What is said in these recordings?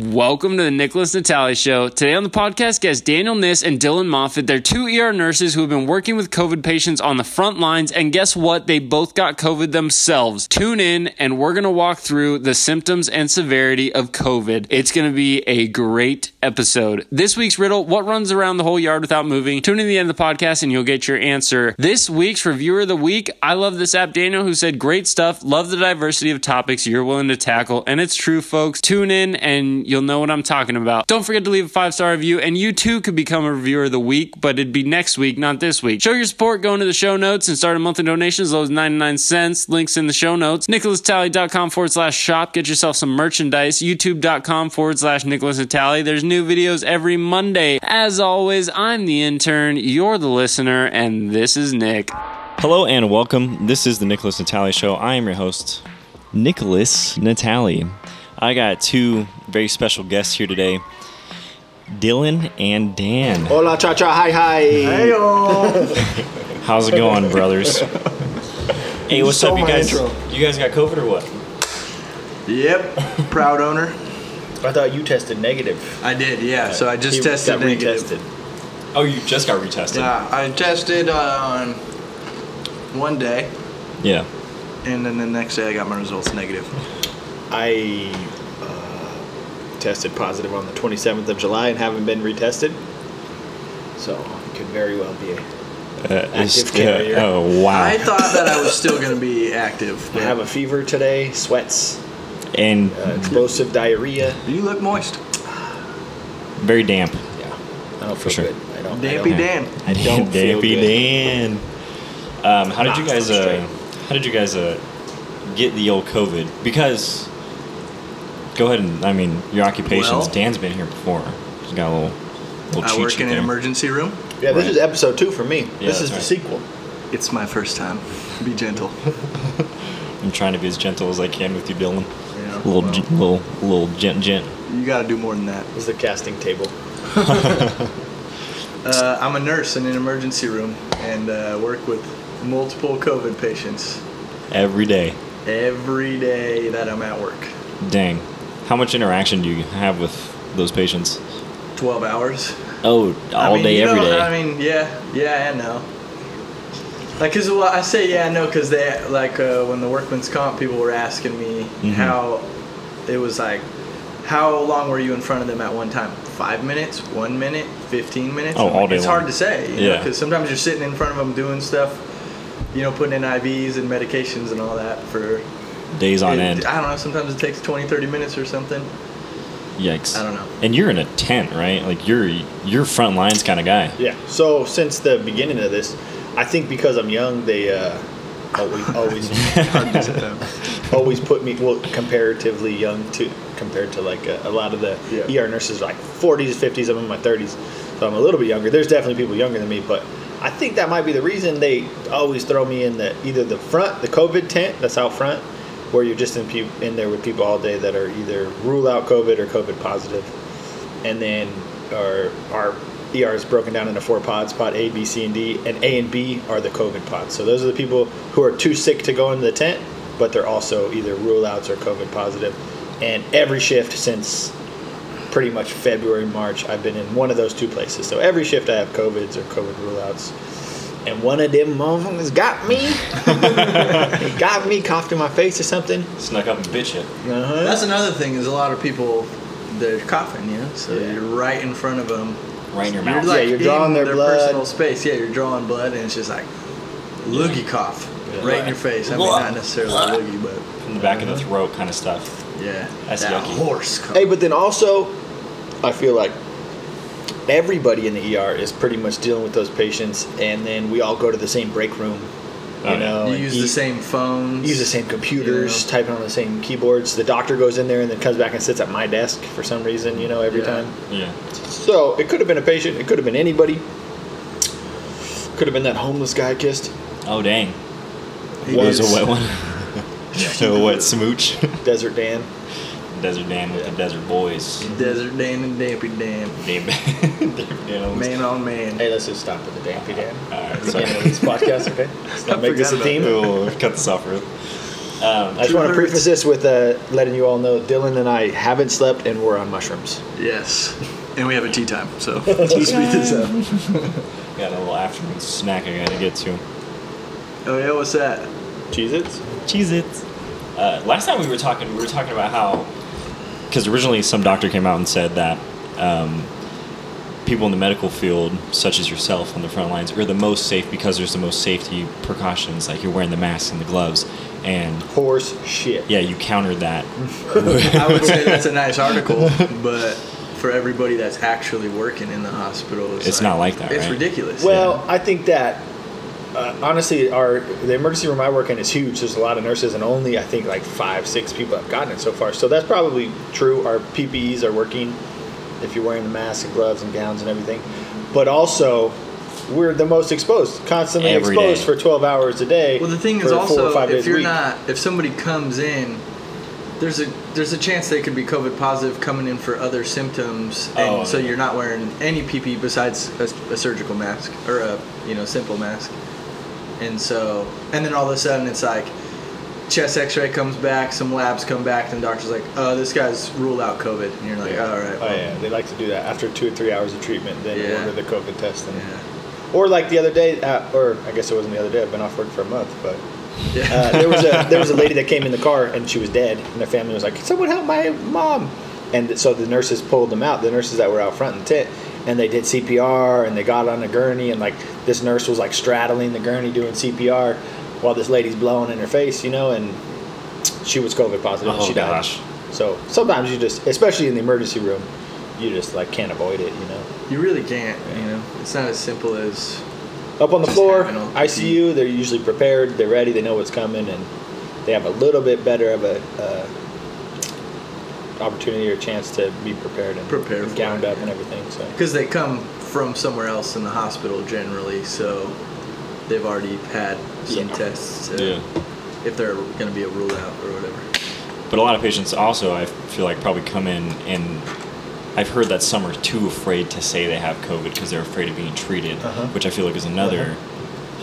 Welcome to the Nickolas Natali Show. Today on the podcast, guest Daniel Kniss and Dillon Moffett. They're two ER nurses who have been working with COVID patients on the front lines, and guess what? They both got COVID themselves. Tune in, and we're going to walk through the symptoms and severity of COVID. It's going to be a great episode. This week's riddle What runs around the whole yard without moving? Tune in to the end of the podcast, and you'll get your answer. This week's reviewer of the week, I love this app, Daniel, who said, Great stuff. Love the diversity of topics you're willing to tackle. And it's true, folks. Tune in, and you'll know what I'm talking about. Don't forget to leave a five star review, and you too could become a reviewer of the week, but it'd be next week, not this week. Show your support going to the show notes and start a monthly donation as low as 99 cents. Links in the show notes. NickolasNatali.com forward slash shop. Get yourself some merchandise. YouTube.com forward slash Nickolas Natali. There's new videos every Monday. As always, I'm the intern, you're the listener, and this is Nick. Hello and welcome. This is the Nickolas Natali Show. I am your host, Nickolas Natali. I got two very special guests here today, Dillon and Dan. Hola, cha cha, hi hi. Hey, How's it going, brothers? Hey, what's stole up, you guys? intro. You guys got COVID or what? Yep, proud owner. I thought you tested negative. I did, yeah. So I just He tested got negative. retested. Oh, you just got retested. Yeah, I tested on one day, Yeah. and then the next day I got my results negative. I uh, tested positive on the 27th of July and haven't been retested. So it could very well be. A, Uh, Active carrier. oh wow. I thought that I was still gonna be active. I have a fever today, sweats, and uh, explosive diarrhea. you look moist. very damp. Yeah, I don't feel sure. good. I don't. I Dampy don't, Dan. I don't feel Dampy good. Dan. Um, how did you Nah, guys? I'm Uh, straight. how did you guys uh, get the old COVID? Because go ahead and I mean your occupations. Well- Dan's been here before. He's got a little little I cheat work sheet in an there. emergency room. Yeah, this Right. is episode two for me. Yeah, this is that's the sequel. It's my first time. Be gentle. I'm trying to be as gentle as I can with you, Dillon. Yeah, little, well. gen- little, little gent, gent. You got to do more than that. This is the casting table. Uh, I'm a nurse in an emergency room and uh, work with multiple COVID patients every day. every day that I'm at work. Dang. How much interaction do you have with those patients? 12 hours. Oh, all I mean, day, every know, day. I mean, yeah, yeah, and no. Like, cause well, I say yeah, no, cause they like uh, when the workman's comp people were asking me Mm-hmm. how it was like, how long were you in front of them at one time? Five minutes, one minute, fifteen minutes. Oh, all day It's long. hard to say, you Yeah. because sometimes you're sitting in front of them doing stuff, you know, putting in IVs and medications and all that for. Days on it- end. I don't know. Sometimes it takes 20, 30 minutes or something. Yikes. I don't know. And you're in a tent, right? Like you're you're front lines kind of guy. Yeah. So since the beginning of this, I think because I'm young, they uh, always always always put me well comparatively young to compared to like a, a lot of the Yeah. ER nurses like 40s, 50s. I'm in my 30s, so I'm a little bit younger. There's definitely people younger than me, but I think that might be the reason they always throw me in the either the front, the COVID tent that's out front, where you're just in pe- in there with people all day that are either rule out COVID or COVID positive, and then our our ER is broken down into four pods: pod A, B, C, and D, and A and B are the COVID pods. So those are the people who are too sick to go into the tent, but they're also either rule outs or COVID positive. And every shift since pretty much February, March, I've been in one of those two places. So every shift I have COVIDs or COVID rule outs. And one of them motherfuckers got me. he got me, coughed in my face or something. Snuck up and bit you. Uh-huh. That's another thing is a lot of people they're coughing, you know, so Yeah. you're right in front of them. Right in your You're mouth. like you're drawing in their blood. personal space. Yeah, you're drawing blood, and it's just like loogie cough right in your face. I mean, not necessarily loogie, but From the back of the throat kind of stuff. yeah, That's that yucky. horse cough. Hey, but then also, I feel like everybody in the ER is pretty much dealing with those patients, and then we all go to the same break room. You know, you use eat- the same phones. use the same computers, Yeah. typing on the same keyboards. The doctor goes in there and then comes back and sits at my desk for some reason. You know, every Yeah. time. Yeah. So it could have been a patient. It could have been anybody. Could have been that homeless guy I kissed. Oh dang. He was a wet one. a wet smooch. Desert Dan. Desert Dan with the Desert Boys. Desert Dan and Dampy Dan, Damn. Dan man on man. Hey, let's just stop with the Dampy Dan. Alright, sorry. this podcast, okay? Let's not make this a theme. We'll cut this off real. Um, I just want to preface this with uh, letting you all know Dylan and I haven't slept and we're on mushrooms. Yes. And we have a tea time, so let's speed this up. got a little afternoon snack I gotta get to. Oh yeah, what's that? Cheez Its? Cheez Its. Uh, last time we were talking, we were talking about how, because originally some doctor came out and said that um, people in the medical field, such as yourself on the front lines, are the most safe because there's the most safety precautions, like you're wearing the mask and the gloves. And Horse shit. yeah, you countered that. I would say that's a nice article, but for everybody that's actually working in the hospital, it's, It's not like that, It's right? ridiculous. Well, I think that uh, honestly, our the emergency room I work in is huge. There's a lot of nurses, and only I think like five, six people have gotten it so far. So that's probably true. Our PPEs are working if you're wearing the masks and gloves and gowns and everything. But also, we're the most exposed, constantly Every exposed day. for 12 hours a day. Well, the thing is also if you're not, if somebody comes in, there's a there's a chance they could be COVID positive coming in for other symptoms, and Oh, so yeah. you're not wearing any PPE besides a, a surgical mask or a you know simple mask, and so and then all of a sudden it's like chest X-ray comes back, some labs come back, and the doctor's like, oh, this guy's ruled out COVID, and you're like, Yeah. all right, Oh yeah, they like to do that after two or three hours of treatment. Then Yeah. order the COVID test. And, yeah. Or like the other day, uh, or I guess it wasn't the other day. I've been off work for a month, but Yeah. uh, there was a there was a lady that came in the car and she was dead, and their family was like, someone help my mom?" And so the nurses pulled them out. The nurses that were out front in the tent, and they did CPR and they got on the gurney, and like this nurse was like straddling the gurney doing CPR while this lady's blowing in her face, you know, and she was COVID positive positive Oh, she died. gosh. So sometimes you just, especially in the emergency room, you just like can't avoid it, you know. You really can't, you know. It's not as simple as Up on the Just floor, having all the ICU, they're usually prepared, they're ready, they know what's coming, and they have a little bit better of a uh, opportunity or chance to be prepared and Prepared and for gowned it, up yeah. and everything. So because they come from somewhere else in the hospital generally, so they've already had some Yeah. tests uh, Yeah. if they're going to be a rule out or whatever. But a lot of patients also, I feel like, probably come in and I've heard that some are too afraid to say they have COVID because they're afraid of being treated, Uh-huh. which I feel like is another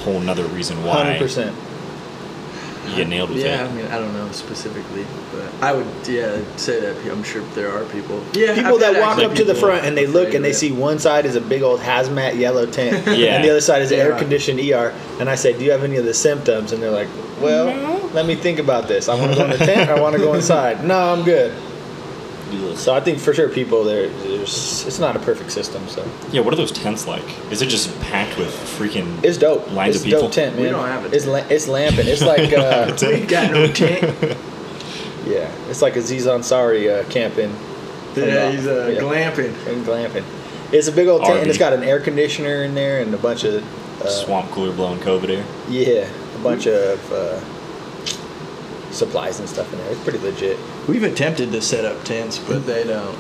whole another reason why hundred percent. You get nailed with Yeah, it. I mean, I don't know specifically, but I would, yeah, say that I'm sure there are people. Yeah, People that walk up to the front and they look and they see one side is a big old hazmat yellow tent, Yeah. and the other side is an Yeah. air conditioned ER. And I say, "Do you have any of the symptoms?" And they're like, "Well, let me think about this. I want to go in the tent. or I want to go inside. No, I'm good." So I think for sure, people there, there's, it's not a perfect system. So Yeah, what are those tents like? Is it just packed with freaking it's dope. lines it's of people? dope tent, man. We don't have a It's tent. la- it's lamping. It's like uh, We got no tent. yeah, it's like Aziz Ansari uh, camping. from yeah, the- he's uh, yeah, glamping. and glamping. It's a big old tent, and it's got an air conditioner in there and a bunch of uh, swamp cooler blowing COVID air? Yeah, a bunch of uh, supplies and stuff in there. It's pretty legit. We've attempted to set up tents, but they don't.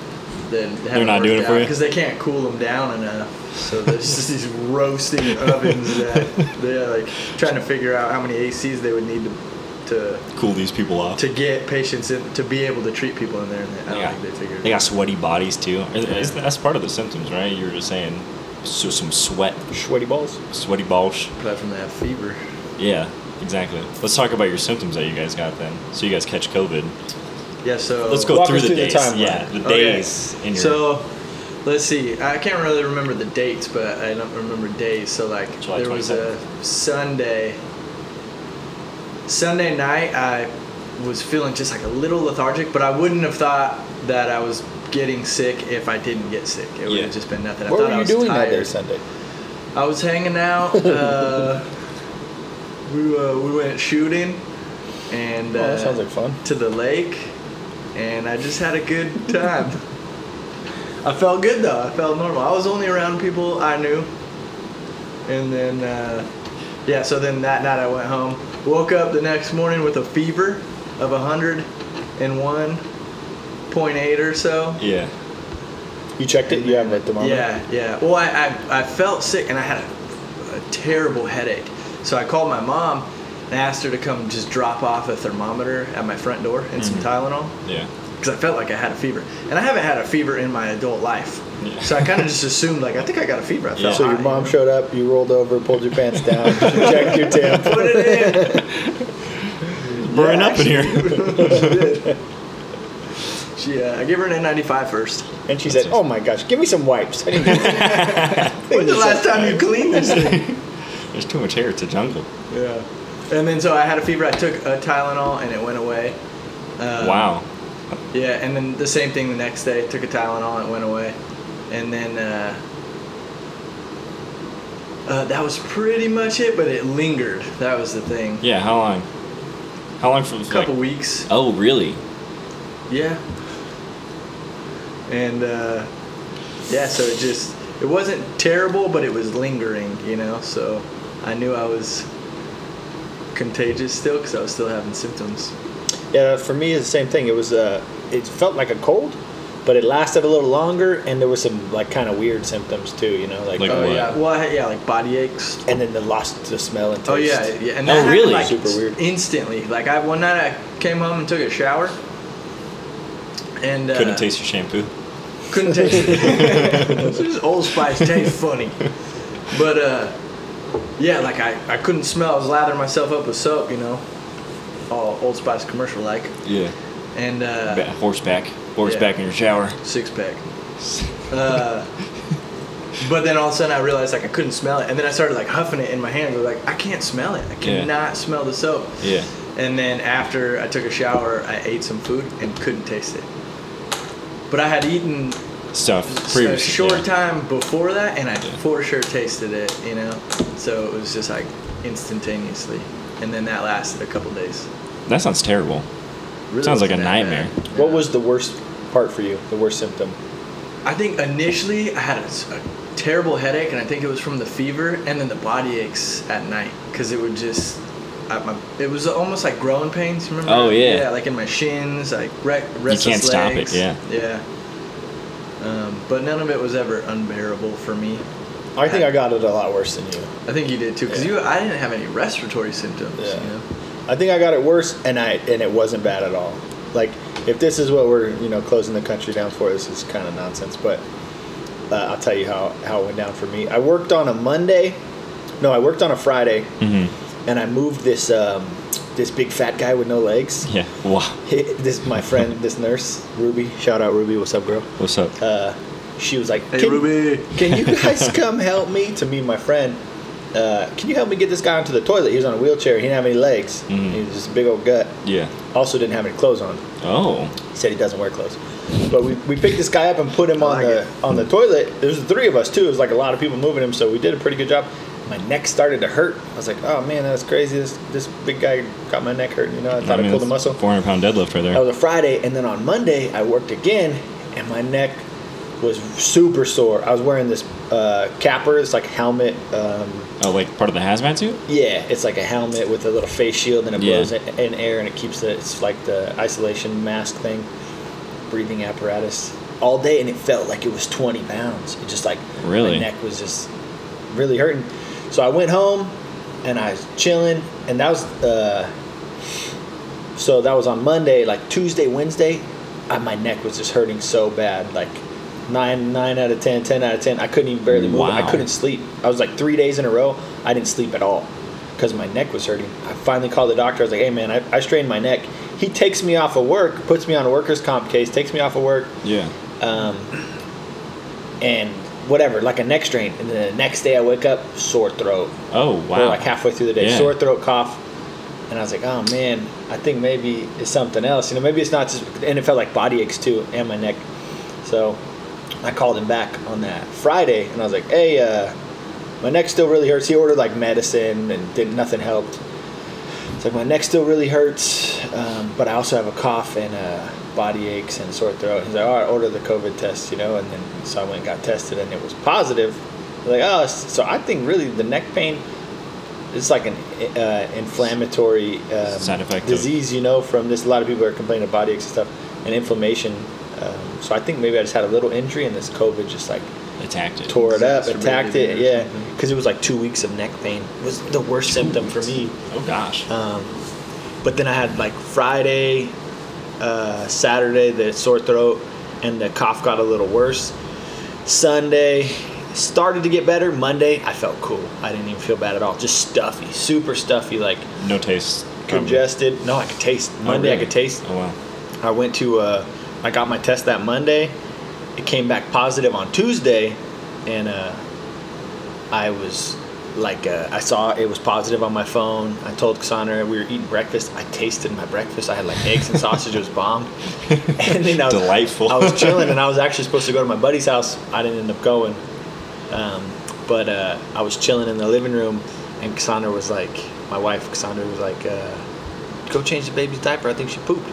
They haven't not doing it for you? because they can't cool them down enough. So there's just these roasting ovens that they're like trying to figure out how many ACs they would need to to Cool these people off. to get patients in to be able to treat people in there. And I don't Yeah. think they figured. They got sweaty bodies too. Is- is- That's part of the symptoms, right? You were just saying, so some sweat, Sweaty balls. sweaty balls. Apart from that fever. Yeah, exactly. Let's talk about your symptoms that you guys got then. So you guys catch COVID. Yeah. So Let's go through the through the days. timeline. yeah, the Okay. days in your. So, let's see. I can't really remember the dates, but I don't remember days. So, like, July there was a Sunday. Sunday night, I was feeling just like a little lethargic, but I wouldn't have thought that I was getting sick if I didn't get sick. It would Yeah. have just been nothing. I What thought were I you was doing tired. that day Sunday? I was hanging out. Uh, we uh, we went shooting, and Oh, uh, that sounds like fun. to the lake, and I just had a good time. I felt good though. I felt normal. I was only around people I knew, and then uh, yeah. So then that night I went home. Woke up the next morning with a fever of hundred and one point eight or so. yeah. You checked it. You have a thermometer. Yeah, yeah. Well, I, I, I felt sick and I had a, a terrible headache. So I called my mom and asked her to come just drop off a thermometer at my front door and some Tylenol Yeah. because I felt like I had a fever. And I haven't had a fever in my adult life. Yeah. So I kind of just assumed, like, I think I got a fever. I felt So your mom showed up. You rolled over, pulled your pants down, checked your temp. Put it in. burning Yeah, up in here. She, uh, I gave her an N95 first. And she said, "Oh my gosh, give me some wipes." I didn't When's the last time you cleaned this thing? There's too much hair. It's a jungle. yeah. And then so I had a fever. I took a Tylenol and it went away. Um, wow. Yeah, and then the same thing the next day. Took a Tylenol and it went away. And then uh, uh, that was pretty much it, but it lingered. That was the thing. Yeah. How long? How long from A couple like, weeks. Oh, really? Yeah. And uh, yeah, so it just it wasn't terrible, but it was lingering, you know. So I knew I was contagious still because I was still having symptoms. Yeah, for me, it's the same thing. It was uh, it felt like a cold, but it lasted a little longer, and there was some like kind of weird symptoms too. You know, like, Like oh what? yeah, well I had, yeah, like body aches. and then the lost the smell and taste. Oh yeah, yeah, and Oh, that happened, really? like, Super weird. Instantly, like I one night I came home and took a shower, and uh, Couldn't taste your shampoo. Couldn't taste it. This Old Spice tastes funny. But uh yeah, like I, I couldn't smell. I was lathering myself up with soap, you know. All Old Spice commercial like. Yeah. And uh Ba- horseback. Horseback in your shower. six pack. Uh but then all of a sudden I realized like I couldn't smell it. And then I started like huffing it in my hands. I was like, I can't smell it. I Yeah. cannot smell the soap. Yeah. And then after I took a shower, I ate some food and couldn't taste it. But I had eaten Stuff. a Previously, short yeah. time before that, and I Yeah. for sure tasted it, you know. So it was just like instantaneously, and then that lasted a couple days. That sounds terrible. Really Sounds like a nightmare. bad. What was the worst part for you? The worst symptom? I think initially I had a terrible headache, and I think it was from the fever, and then the body aches at night because it would just. I, my, it was almost like growing pains. Remember? Oh, yeah. Yeah, like in my shins, like re- restless can't stop it, yeah. Yeah. Um, but none of it was ever unbearable for me. I think I got it a lot worse than you. I think you did too, because Yeah. you. I didn't have any respiratory symptoms. Yeah. You know? I think I got it worse, and I and it wasn't bad at all. Like if this is what we're you know closing the country down for, this is kind of nonsense. But uh, I'll tell you how how it went down for me. I worked on a Monday. No, I worked on a Friday, Mm-hmm. and I moved this um, this big fat guy with no legs. Yeah. Wow. This my friend, this nurse Ruby. Shout out Ruby. What's up, girl? What's up? Uh, she was like, Hey, "Can- Ruby." can you guys come help me to me and my friend uh, can you help me get this guy onto the toilet he was on a wheelchair he didn't have any legs Mhm. he was just a big old gut yeah. also didn't have any clothes on Oh. he said he doesn't wear clothes but we, we picked this guy up and put him on like the it. on the toilet there was the three of us too it was like a lot of people moving him so we did a pretty good job my neck started to hurt i was like oh man that's crazy this this big guy got my neck hurting you know i thought I, pulled a muscle 400 pound deadlift right there. that was a Friday, and then on Monday I worked again, and my neck was super sore. I was wearing this uh, CAPR, it's like helmet. Um, oh, like part of the hazmat suit? yeah, it's like a helmet with a little face shield, and it Yeah. blows in, in air, and it keeps the. It's like the isolation mask thing, breathing apparatus all day, and it felt like it was 20 pounds. It just like Really? my neck was just really hurting. So I went home, and I was chilling, and that was. Uh, so that was on Monday, like Tuesday, Wednesday, I, my neck was just hurting so bad, like nine, nine out of 10, 10 out of 10. I couldn't even barely move. I couldn't sleep. I was like three days in a row, I didn't sleep at all because my neck was hurting. I finally called the doctor. I was like, hey man, I, I strained my neck. He takes me off of work, puts me on a workers' comp case, takes me off of work, Yeah. um, and whatever, like a neck strain. And then the next day I wake up, sore throat. Oh, Or wow. like halfway through the day, Yeah. sore throat, cough. And I was like, oh man, I think maybe it's something else. You know, maybe it's not just, and it felt like body aches too, and my neck. So I called him back on that Friday, and I was like, hey, uh, my neck still really hurts. He ordered like medicine, and did nothing helped. It's like my neck still really hurts, um, but I also have a cough and uh, body aches and sore throat. He's like, all right, order the COVID test, you know. And then so I went and got tested, and it was positive. Like, oh, so I think really the neck pain it's like an uh, inflammatory um, Side effect disease, you know, from this. A lot of people are complaining of body aches and stuff, and inflammation. Um, so I think maybe I just had a little injury, and this COVID just like Attacked it. tore it up, attacked it. Yeah, because it was like two weeks of neck pain. It was the worst symptom for me. Oh, gosh. Um, but then I had like Friday, uh, Saturday, the sore throat, and the cough got a little worse. Sunday started to get better. Monday, I felt cool. I didn't even feel bad at all. Just stuffy, super stuffy. Like no taste. congested. No, I could taste. Monday I really? could taste. Oh wow. I went to uh, I got my test that Monday. It came back positive on Tuesday, and uh, I was like, uh, I saw it was positive on my phone. I told Cassandra we were eating breakfast. I tasted my breakfast. I had like eggs and sausage. It was bomb. And then I was, Delightful. I was chilling, and I was actually supposed to go to my buddy's house. I didn't end up going, um, but uh, I was chilling in the living room, and Cassandra was like, my wife Cassandra was like, uh, "Go change the baby's diaper. I think she pooped."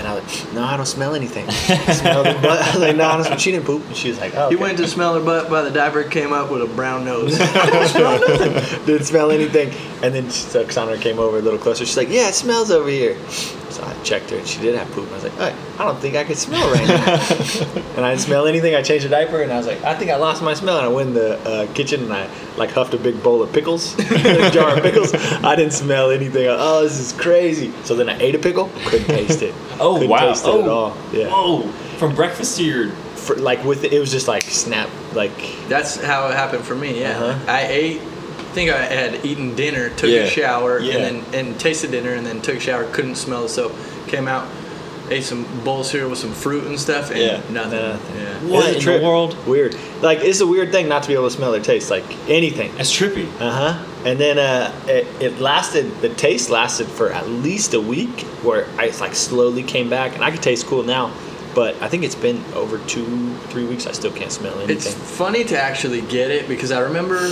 And I was like, no, I don't smell anything. I smell the butt. I was like, no, I don't. She didn't poop. And she was like, oh. He okay. went to smell her butt by the diaper, came up with a brown nose. didn't smell anything. And then she, so Cassandra came over a little closer. She's like, yeah, it smells over here. So I checked her, and she did have poop. And I was like, hey, I don't think I could smell right now. and I didn't smell anything. I changed the diaper, and I was like, I think I lost my smell. And I went in the uh, kitchen, and I like huffed a big bowl of pickles, a jar of pickles. I didn't smell anything. Oh, this is crazy. So then I ate a pickle, couldn't taste it. Oh couldn't wow. taste it oh. at all. Yeah. Whoa. From breakfast to your. For, like with it, it was just like snap, like That's how it happened for me. Yeah, Uh-huh. I ate. I think I had eaten dinner, took Yeah. a shower, Yeah. and then and tasted dinner, and then took a shower. Couldn't smell it, so came out, ate some bowl of cereal with some fruit and stuff, and Yeah. nothing. Nothing. Yeah. What in the world? Weird. Like it's a weird thing not to be able to smell or taste like anything. That's trippy. Uh huh. And then uh, it, it lasted. The taste lasted for at least a week, where I like slowly came back, and I could taste cool now. But I think it's been over two, three weeks. I still can't smell anything. It's funny to actually get it because I remember.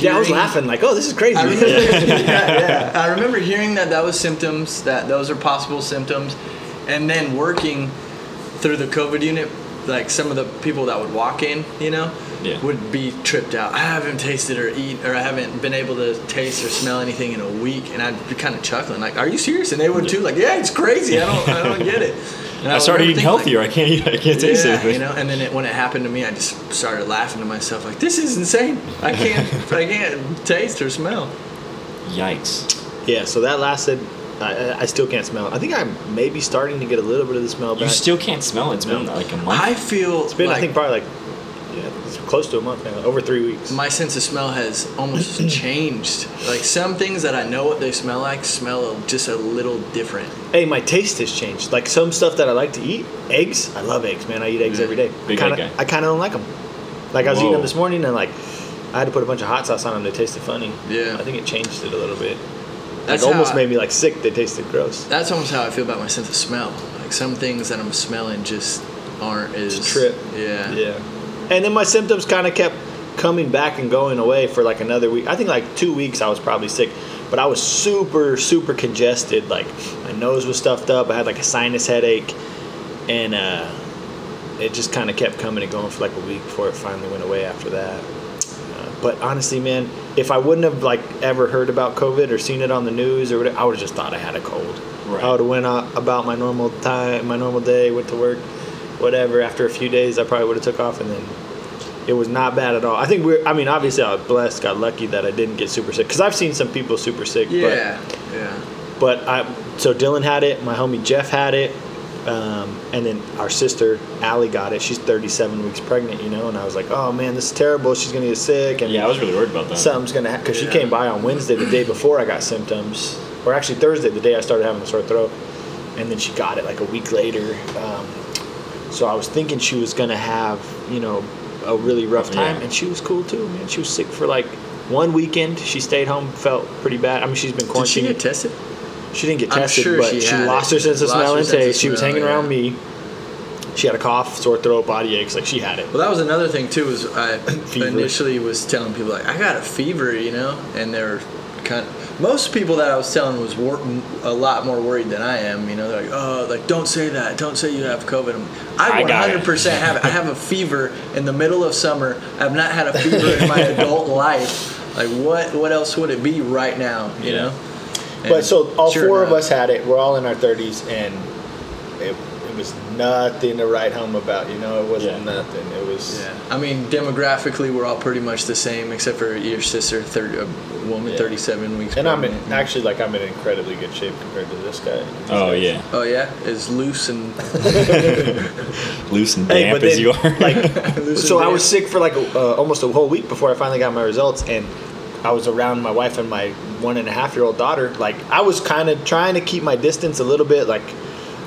Yeah, I was laughing like, "Oh, this is crazy." I remember, yeah, yeah. I remember hearing that that was symptoms, that those are possible symptoms, and then working through the COVID unit, like some of the people that would walk in, you know, Yeah. would be tripped out. I haven't tasted or eat, or I haven't been able to taste or smell anything in a week, and I'd be kind of chuckling, like, "Are you serious?" And they would too, like, "Yeah, it's crazy. I don't, I don't get it." And I started eating thinking, like, healthier. I can't eat. I can't taste yeah, anything. you know, and then it, when it happened to me, I just started laughing to myself, like, "This is insane. I can't, I can't taste or smell." Yikes. yeah. So that lasted. I, I- I still can't smell. it. I think I'm maybe starting to get a little bit of the smell back. You still can't smell it. It's been like a month. I feel it's been like I think probably like yeah, it's close to a month now, over three weeks. my sense of smell has almost changed. Like some things that I know what they smell like smell just a little different. Hey, my taste has changed. Like some stuff that I like to eat, eggs. I love eggs, man. I eat eggs mm-hmm. every day. Big kinda, egg guy. I kind of don't like them. Like I was eating them this morning, and like I had to put a bunch of hot sauce on them. They tasted funny. Yeah. I think it changed it a little bit. That's like almost I- made me like sick. They tasted gross. That's almost how I feel about my sense of smell. Like some things that I'm smelling just aren't as It's a trip. Yeah. Yeah. And then my symptoms kind of kept coming back and going away for like another week. I think like two weeks I was probably sick, but I was super super congested. Like my nose was stuffed up. I had like a sinus headache, and uh, it just kind of kept coming and going for like a week before it finally went away after that. Uh, but honestly, man, if I wouldn't have like ever heard about COVID or seen it on the news or whatever, I would have just thought I had a cold. Right. I would have went out about my normal time, my normal day, went to work, whatever. After a few days, I probably would have took off, and then it was not bad at all. I think we're. I mean, obviously, I was blessed, got lucky that I didn't get super sick because I've seen some people super sick. Yeah. Yeah. But, but I. So Dillon had it. My homie Jeff had it. Um, and then our sister Allie got it. She's 37 weeks pregnant, you know. And I was like, "Oh man, this is terrible. She's gonna get sick." And yeah, I was really worried about that. something's gonna happen because Yeah. she came by on Wednesday, the day before I got symptoms, or actually Thursday, the day I started having a sore throat, and then she got it like a week later. Um, so I was thinking she was gonna have, you know, a really rough time, Yeah. and she was cool too, man. She was sick for like one weekend. She stayed home, felt pretty bad. I mean, she's been Did she quarantined. get tested? She didn't get I'm tested, sure but she she, lost it. her sense of Lost smell and taste. She was hanging yeah. around me. She had a cough, sore throat, body aches. Like she had it. Well, that was another thing too. Was I Fever. initially was telling people like I got a fever, you know, and they're kind. Of, most people that I was telling was wor- a lot more worried than I am. You know, they're like, oh, like don't say that, don't say you have COVID. I'm- I I 100% have it. I have a fever in the middle of summer. I've not had a fever in my adult life. Like what? What else would it be right now? You Yeah. know. But so all sure four of us had it. We're all in our thirties, and it, it was nothing to write home about. You know, it wasn't Yeah. nothing. It was. Yeah, I mean, demographically, we're all pretty much the same, except for your sister, thirty, a woman, Yeah. thirty-seven weeks. And I'm in, actually like I'm in incredibly good shape compared to this guy. oh yeah, Oh yeah, as loose and loose and Hey, damp as you are. like, Loose so I was sick for like uh, almost a whole week before I finally got my results, and I was around my wife and my one and a half year old daughter. Like I was kind of trying to keep my distance a little bit. Like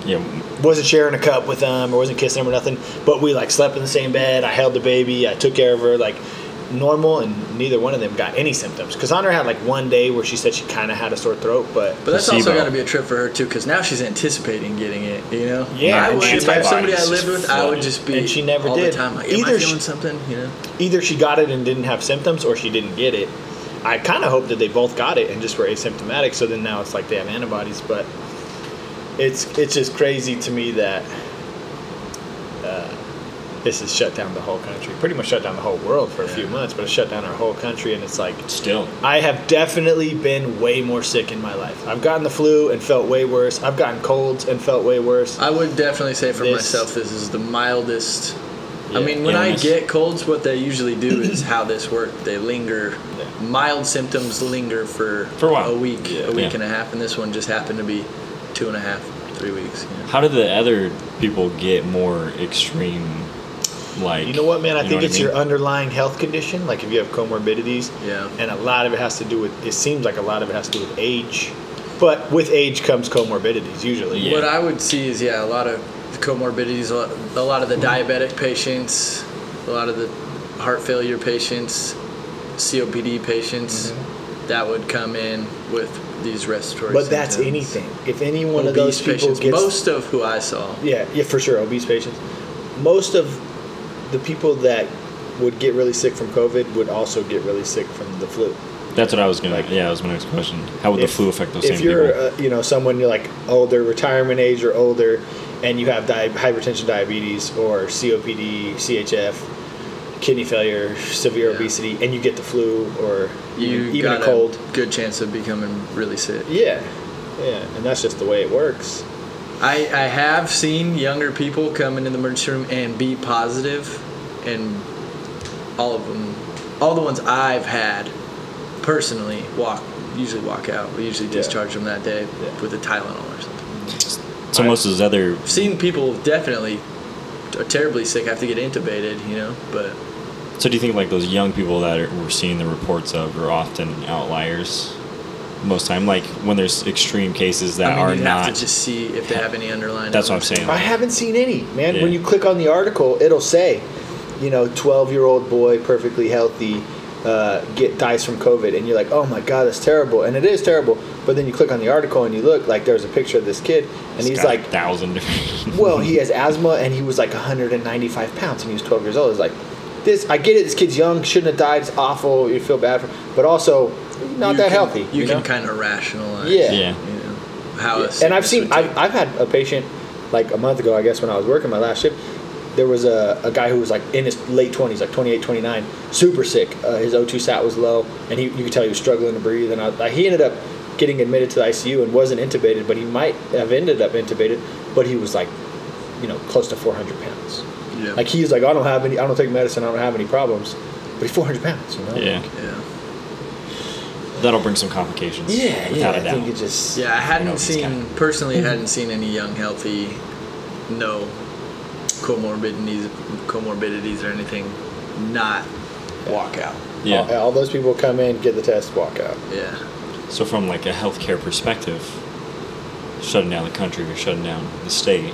Yeah. Wasn't sharing a cup with them or wasn't kissing them or nothing. But we like slept in the same bed. I held the baby. I took care of her like normal, and neither one of them got any symptoms. Because Cassandra had like one day where she said she kind of had a sore throat, but But that's also Placebo. got to be a trip for her too, because now she's anticipating getting it. You know. Yeah, I would, if I somebody I lived with, I would just be. And she never all did. the time. Like, Am Either I she- something? You know. either she got it and didn't have symptoms or she didn't get it. I kind of hope that they both got it and just were asymptomatic. So then now it's like they have antibodies, but it's it's just crazy to me that uh, this has shut down the whole country. Pretty much shut down the whole world for a few months, but it's shut down our whole country, and it's like Still. I have definitely been way more sick in my life. I've gotten the flu and felt way worse. I've gotten colds and felt way worse. I would definitely say for This- myself, this is the mildest. I mean, when Illness. I get colds, what they usually do is how this works. They linger. Yeah. Mild symptoms linger for, For a while. week, Yeah. a week Yeah. and a half, and this one just happened to be two and a half, three weeks. you know. How do the other people get more extreme? Like You know what, man? I think what it's mean? your underlying health condition. Like if you have comorbidities, Yeah. and a lot of it has to do with. It seems like a lot of it has to do with age, but with age comes comorbidities usually. Yeah. What I would see is, yeah, a lot of comorbidities, a lot- a lot of the diabetic patients, a lot of the heart failure patients, COPD patients, mm-hmm. that would come in with these respiratory But that's anything. If any one of those Obese people patients, gets most of who I saw. Yeah, yeah, for sure. Obese patients. Most of the people that would get really sick from COVID would also get really sick from the flu. That's what I was gonna. Like- yeah, that was my next question. How would If- the flu affect those If same you're, people? uh, you know, someone you're like older, retirement age or older, and you have di- hypertension, diabetes, or COPD, CHF, kidney failure, severe Yeah. obesity, and you get the flu or You even, even got a cold. good chance of becoming really sick. Yeah, yeah, and that's just the way it works. I, I have seen younger people come into the emergency room and be positive, and all of them, all the ones I've had personally walk usually walk out. We usually Yeah. discharge them that day Yeah. with a Tylenol or something. so most of those other seen people definitely are terribly sick have to get intubated, you know, but So do you think like those young people that are, we're seeing the reports of are often outliers? Most time, like when there's extreme cases that I mean, are you'd not. have to just see if they have any underlying. That's what I'm saying. I haven't seen any, man. Yeah. When you click on the article, it'll say, you know, 12 year old boy, perfectly healthy, uh, get dies from COVID, and you're like, oh my god, that's terrible, and it is terrible. But then you click on the article and you look, like there's a picture of this kid, and he's, he's got a like, thousand different. well, he has asthma, and he was like 195 pounds, and he was 12 years old. It's like, this, I get it. This kid's young, shouldn't have died. It's awful. You feel bad for, but also not You that can- healthy. You, You, can know? kind of rationalize. Yeah. Yeah. You know how. a and I've seen I've, I've had a patient like a month ago I guess when I was working my last shift there was a, a guy who was like in his late 20s like 28 29 super sick uh, his O2 sat was low and he, you could tell he was struggling to breathe and I, he ended up getting admitted to the ICU and wasn't intubated but he might have ended up intubated but he was like you know close to 400 pounds Yeah. like he's like I don't have any I don't take medicine I don't have any problems but he's 400 pounds you know yeah, yeah. that'll bring some complications. yeah, yeah without I a doubt. think it just Yeah, I hadn't know, this seen guy. personally. Mm-hmm. hadn't seen any young, healthy, no comorbidities, comorbidities or anything, not walk out. yeah. all, all those people come in get the test walk out Yeah, So from like a healthcare perspective, shutting down the country or shutting down the state.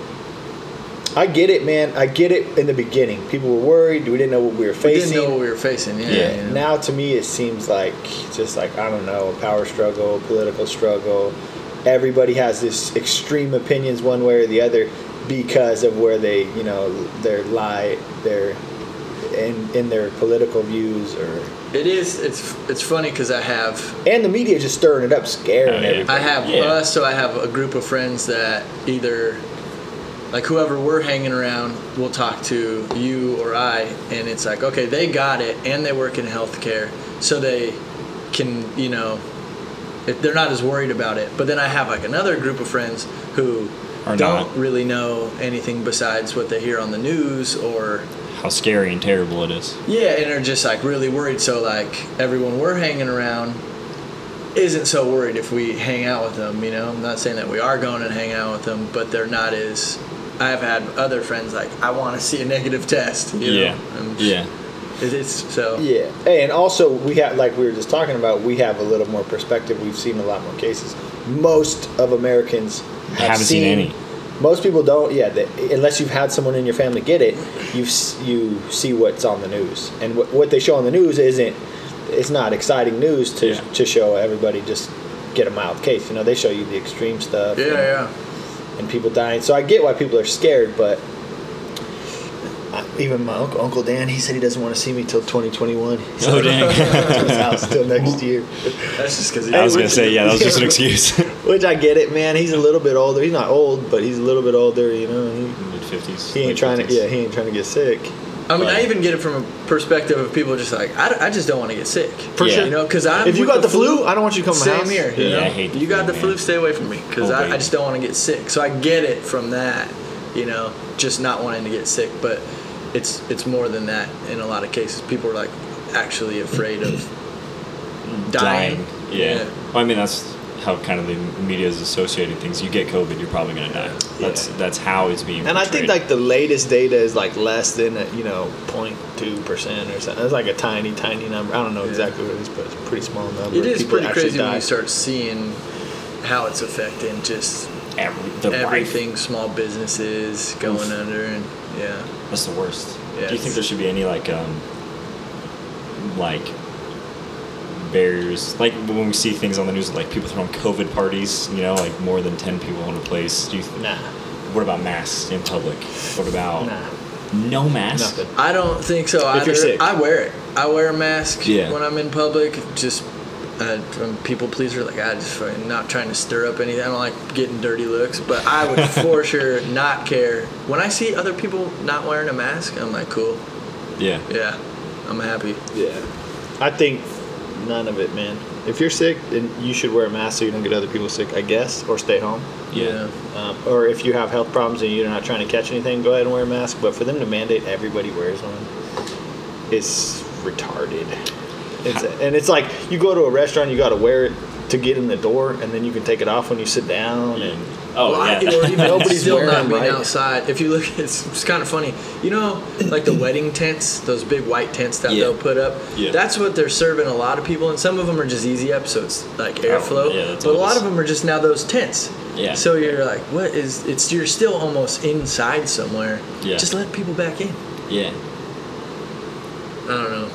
I get it, man. I get it in the beginning. People were worried. We didn't know what we were facing. we didn't know what we were facing. Yeah, Yeah. you know. Now, to me, it seems like just like, I don't know, a power struggle, political struggle. Everybody has this extreme opinions one way or the other because of where they, you know, their lie, their, in, in their political views or. it is. It's it's funny because I have And the media just stirring it up, scaring Oh, yeah. everybody. I have Yeah. us, so I have a group of friends that either, like whoever we're hanging around, will talk to you or I, and it's like, okay, they got it, and they work in healthcare, so they can, you know, if they're not as worried about it. But then I have like another group of friends who Are don't not. really know anything besides what they hear on the news or How scary and terrible it is. yeah, and are just like really worried. So like everyone we're hanging around isn't so worried if we hang out with them. You know, I'm not saying that we are going and hang out with them, but they're not as. I've had other friends like I want to see a negative test. You yeah. know? I'm Yeah. It- It's so. Yeah, Hey, and also we have, like we were just talking about, we have a little more perspective. We've seen a lot more cases. Most of Americans have Haven't seen any. Most people don't. Yeah, they, unless you've had someone in your family get it, you you see what's on the news, and what, what they show on the news isn't. It's not exciting news to Yeah. to show everybody just get a mild case. You know, they show you the extreme stuff. Yeah, and, yeah. and people dying. So I get why people are scared, but even my uncle, Uncle Dan, he said he doesn't want to see me till 2021. He said, Oh, dang. to his house till next year. That's just because I was gonna say, yeah, that was just an excuse. Which I get it, man. He's a little bit older. He's not old, but he's a little bit older. You know, he, Mid fifties. he ain't trying to. Yeah, he ain't trying to get sick. I mean, I even get it from a perspective of people just like, I, I just don't want to get sick. For sure. You know, because I'm. If you got the flu, I don't want you to come to my Same house. here. You Yeah, know? I hate the you got flu, the flu, man. stay away from me because Oh, I, I just don't want to get sick. So I get it from that, you know, just not wanting to get sick. But it's it's more than that in a lot of cases. People are like actually afraid of dying. dying. Yeah. Well, I mean, that's how kind of the media is associating things. You get COVID, you're probably gonna die. That's Yeah. that's how it's being. And I think like the latest data is like less than a, you know 0.2 percent or something. It's like a tiny, tiny number. I don't know Yeah. exactly what it is, but it's a pretty small number. It is People pretty actually crazy when you start seeing how it's affecting just Every, the life- everything, small businesses going under, and yeah. That's the worst. Yeah, Do you think there should be any like um like barriers like when we see things on the news like people throwing COVID parties, you know, like more than ten people in a place. Do you th- Nah, what about masks in public? What about nah, no mask? nothing. I don't think so either. you're sick. I wear it. I wear a mask Yeah. when I'm in public. Just uh, I'm people pleaser. Like I just fucking not trying to stir up anything. I don't like getting dirty looks, but I would for sure not care when I see other people not wearing a mask. I'm like, cool, Yeah. yeah, I'm happy. Yeah, I think none of it, man. If you're sick, then you should wear a mask so you don't get other people sick, I guess, or stay home. Yeah. Um, or if you have health problems and you're not trying to catch anything, go ahead and wear a mask. But for them to mandate everybody wears one is retarded. It's, and it's like you go to a restaurant, you got to wear it to get in the door, and then you can take it off when you sit down. And Oh Well, I- yeah. or even Nobody's still wearing not being right? outside. If you look, it's, it's kind of funny. You know, like the wedding tents, those big white tents that Yeah. they'll put up. Yeah. That's what they're serving a lot of people, and some of them are just easy up, so it's like oh, airflow. Oh, yeah, but a lot of them are just now those tents. Yeah. So you're like, what is? It's you're still almost inside somewhere. Yeah. Just let people back in. yeah. I don't know.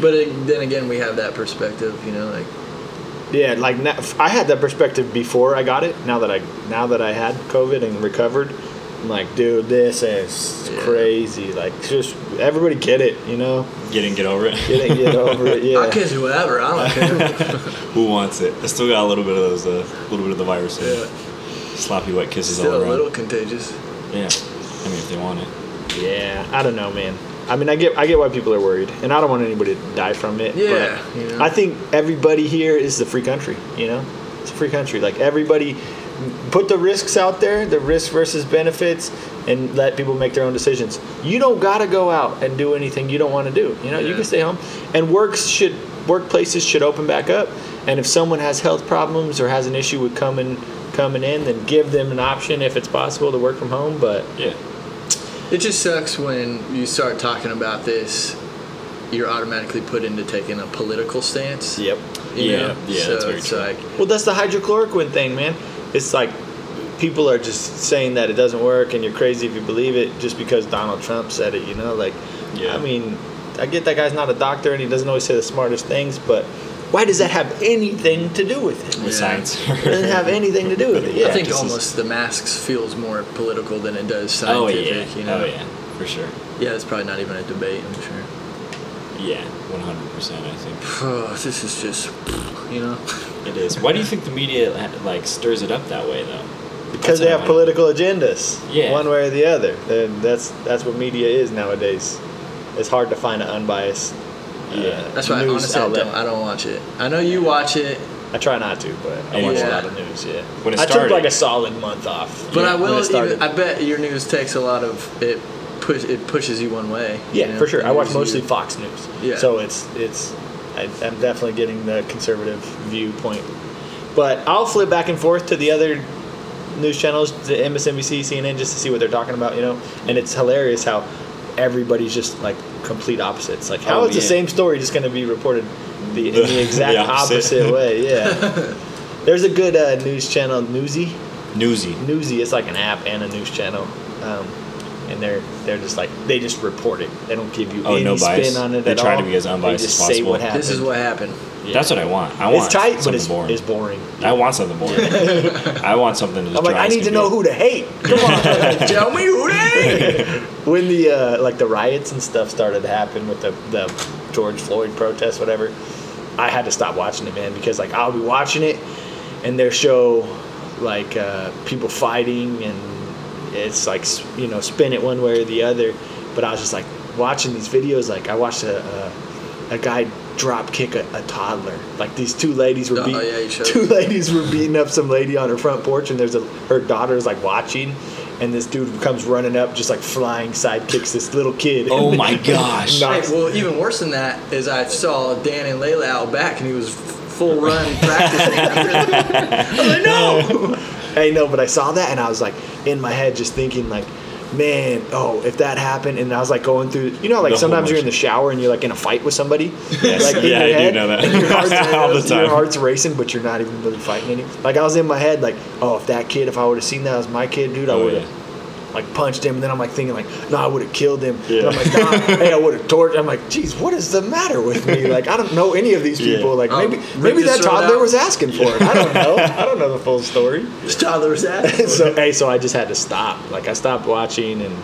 But it, then again, we have that perspective, you know, like yeah, like now, I had that perspective before I got it. Now that I now that I had COVID and recovered, I'm like, dude, this is Yeah. crazy. Like, just everybody get it, you know, Get in, get over it. get it, get over it. Yeah. I kiss whoever. I don't care. Who wants it? I still got a little bit of those, a uh, little bit of the virus. in yeah. Sloppy wet kisses Still all a little contagious. Yeah. I mean, if they want it. Yeah, I don't know, man. I mean, I get I get why people are worried, and I don't want anybody to die from it. Yeah, but you know. I think everybody here is the free country. You know, it's a free country. Like everybody, put the risks out there, the risk versus benefits, and let people make their own decisions. You don't gotta go out and do anything you don't want to do. You know, you can stay home, and works should workplaces should open back up. And if someone has health problems or has an issue with coming coming in, then give them an option if it's possible to work from home. But Yeah. It just sucks when you start talking about this. You're automatically put into taking a political stance. yep. you Yeah, know? yeah, So that's very it's true. like, Well, that's the hydrochloroquine thing, man. It's like people are just saying that it doesn't work and you're crazy if you believe it just because Donald Trump said it, you know? Like, Yeah. I mean, I get that guy's not a doctor and he doesn't always say the smartest things, but why does that have anything to do with it? With science. It doesn't have anything to do with it. Yeah. I think this is- almost the masks feels more political than it does oh, scientific. oh scientific. yeah. You know? Oh yeah. For sure. Yeah, it's probably not even a debate. I'm sure. Yeah. One hundred percent. I think Oh, this is just, you know. it is. Why do you think the media like stirs it up that way though? because That's they what I have political agendas, Yeah. one way or the other. And that's that's what media is nowadays. It's hard to find an unbiased. Yeah. That's why I news honestly I outlet. don't, I don't watch it. I know you watch it, I try not to, but I watch Yeah. a lot of news. Yeah, When it I took like a solid month off. but yeah, I when will. it started. Even, I bet your news takes a lot of it. Push it pushes you one way. you Yeah, know? for sure. I It watch gives you- mostly Fox News. Yeah. So it's it's I, I'm definitely getting the conservative viewpoint, but I'll flip back and forth to the other news channels, the MSNBC, CNN, just to see what they're talking about. You know, and it's hilarious how everybody's just like complete opposites. Like, how Oh, is the yeah. same story just going to be reported the, in The- the exact the opposite. opposite. way? Yeah. There's a good uh, news channel, Newsy. Newsy. Newsy It's like an app and a news channel, um, and they're they're just like they just report it. They don't give you Oh, any no spin on it They at try to be as unbiased they just as say possible. what happened. This is what happened. Yeah. That's what I want. I want It's tight, but it's boring. it's boring. I want something boring. I want something to I'm like, I need to know who to hate. Come on. Tell me who they. when the uh, like the riots and stuff started to happen with the the George Floyd protests, whatever, I had to stop watching it, man, because like I'll be watching it, and they show like uh, people fighting, and it's like you know spin it one way or the other, but I was just like watching these videos. Like I watched a a, a guy drop kick a, a toddler. Like these two ladies were Oh, beat, yeah, two ladies were beating up some lady on her front porch, and there's a her daughter's like watching, and this dude comes running up, just like flying side kicks this little kid. Oh my gosh. No. Hey, well, even worse than that is I saw Dan and Layla out back, and he was full run practicing. I know. Oh, hey, no, but I saw that and I was like in my head just thinking like, man, oh, if that happened, and I was like going through, you know, like The sometimes you're in the shower and you're like in a fight with somebody. Yes. Like Yeah, I do know that. and Your heart's, All the time. Your heart's racing, but you're not even really fighting any. Like I was in my head, like, oh, if that kid, if I would have seen that as my kid, dude, I Oh, would have. yeah. Like punched him, and then I'm like thinking like, no, I would have killed him. Yeah. And I'm like, nah, hey, I would have tortured. I'm like, geez, what is the matter with me? Like, I don't know any of these Yeah. people. Like, Oh, maybe Rick maybe that toddler out. was asking for it. I don't know. I don't know the full story This toddler was at. so hey, so I just had to stop. Like I stopped watching, and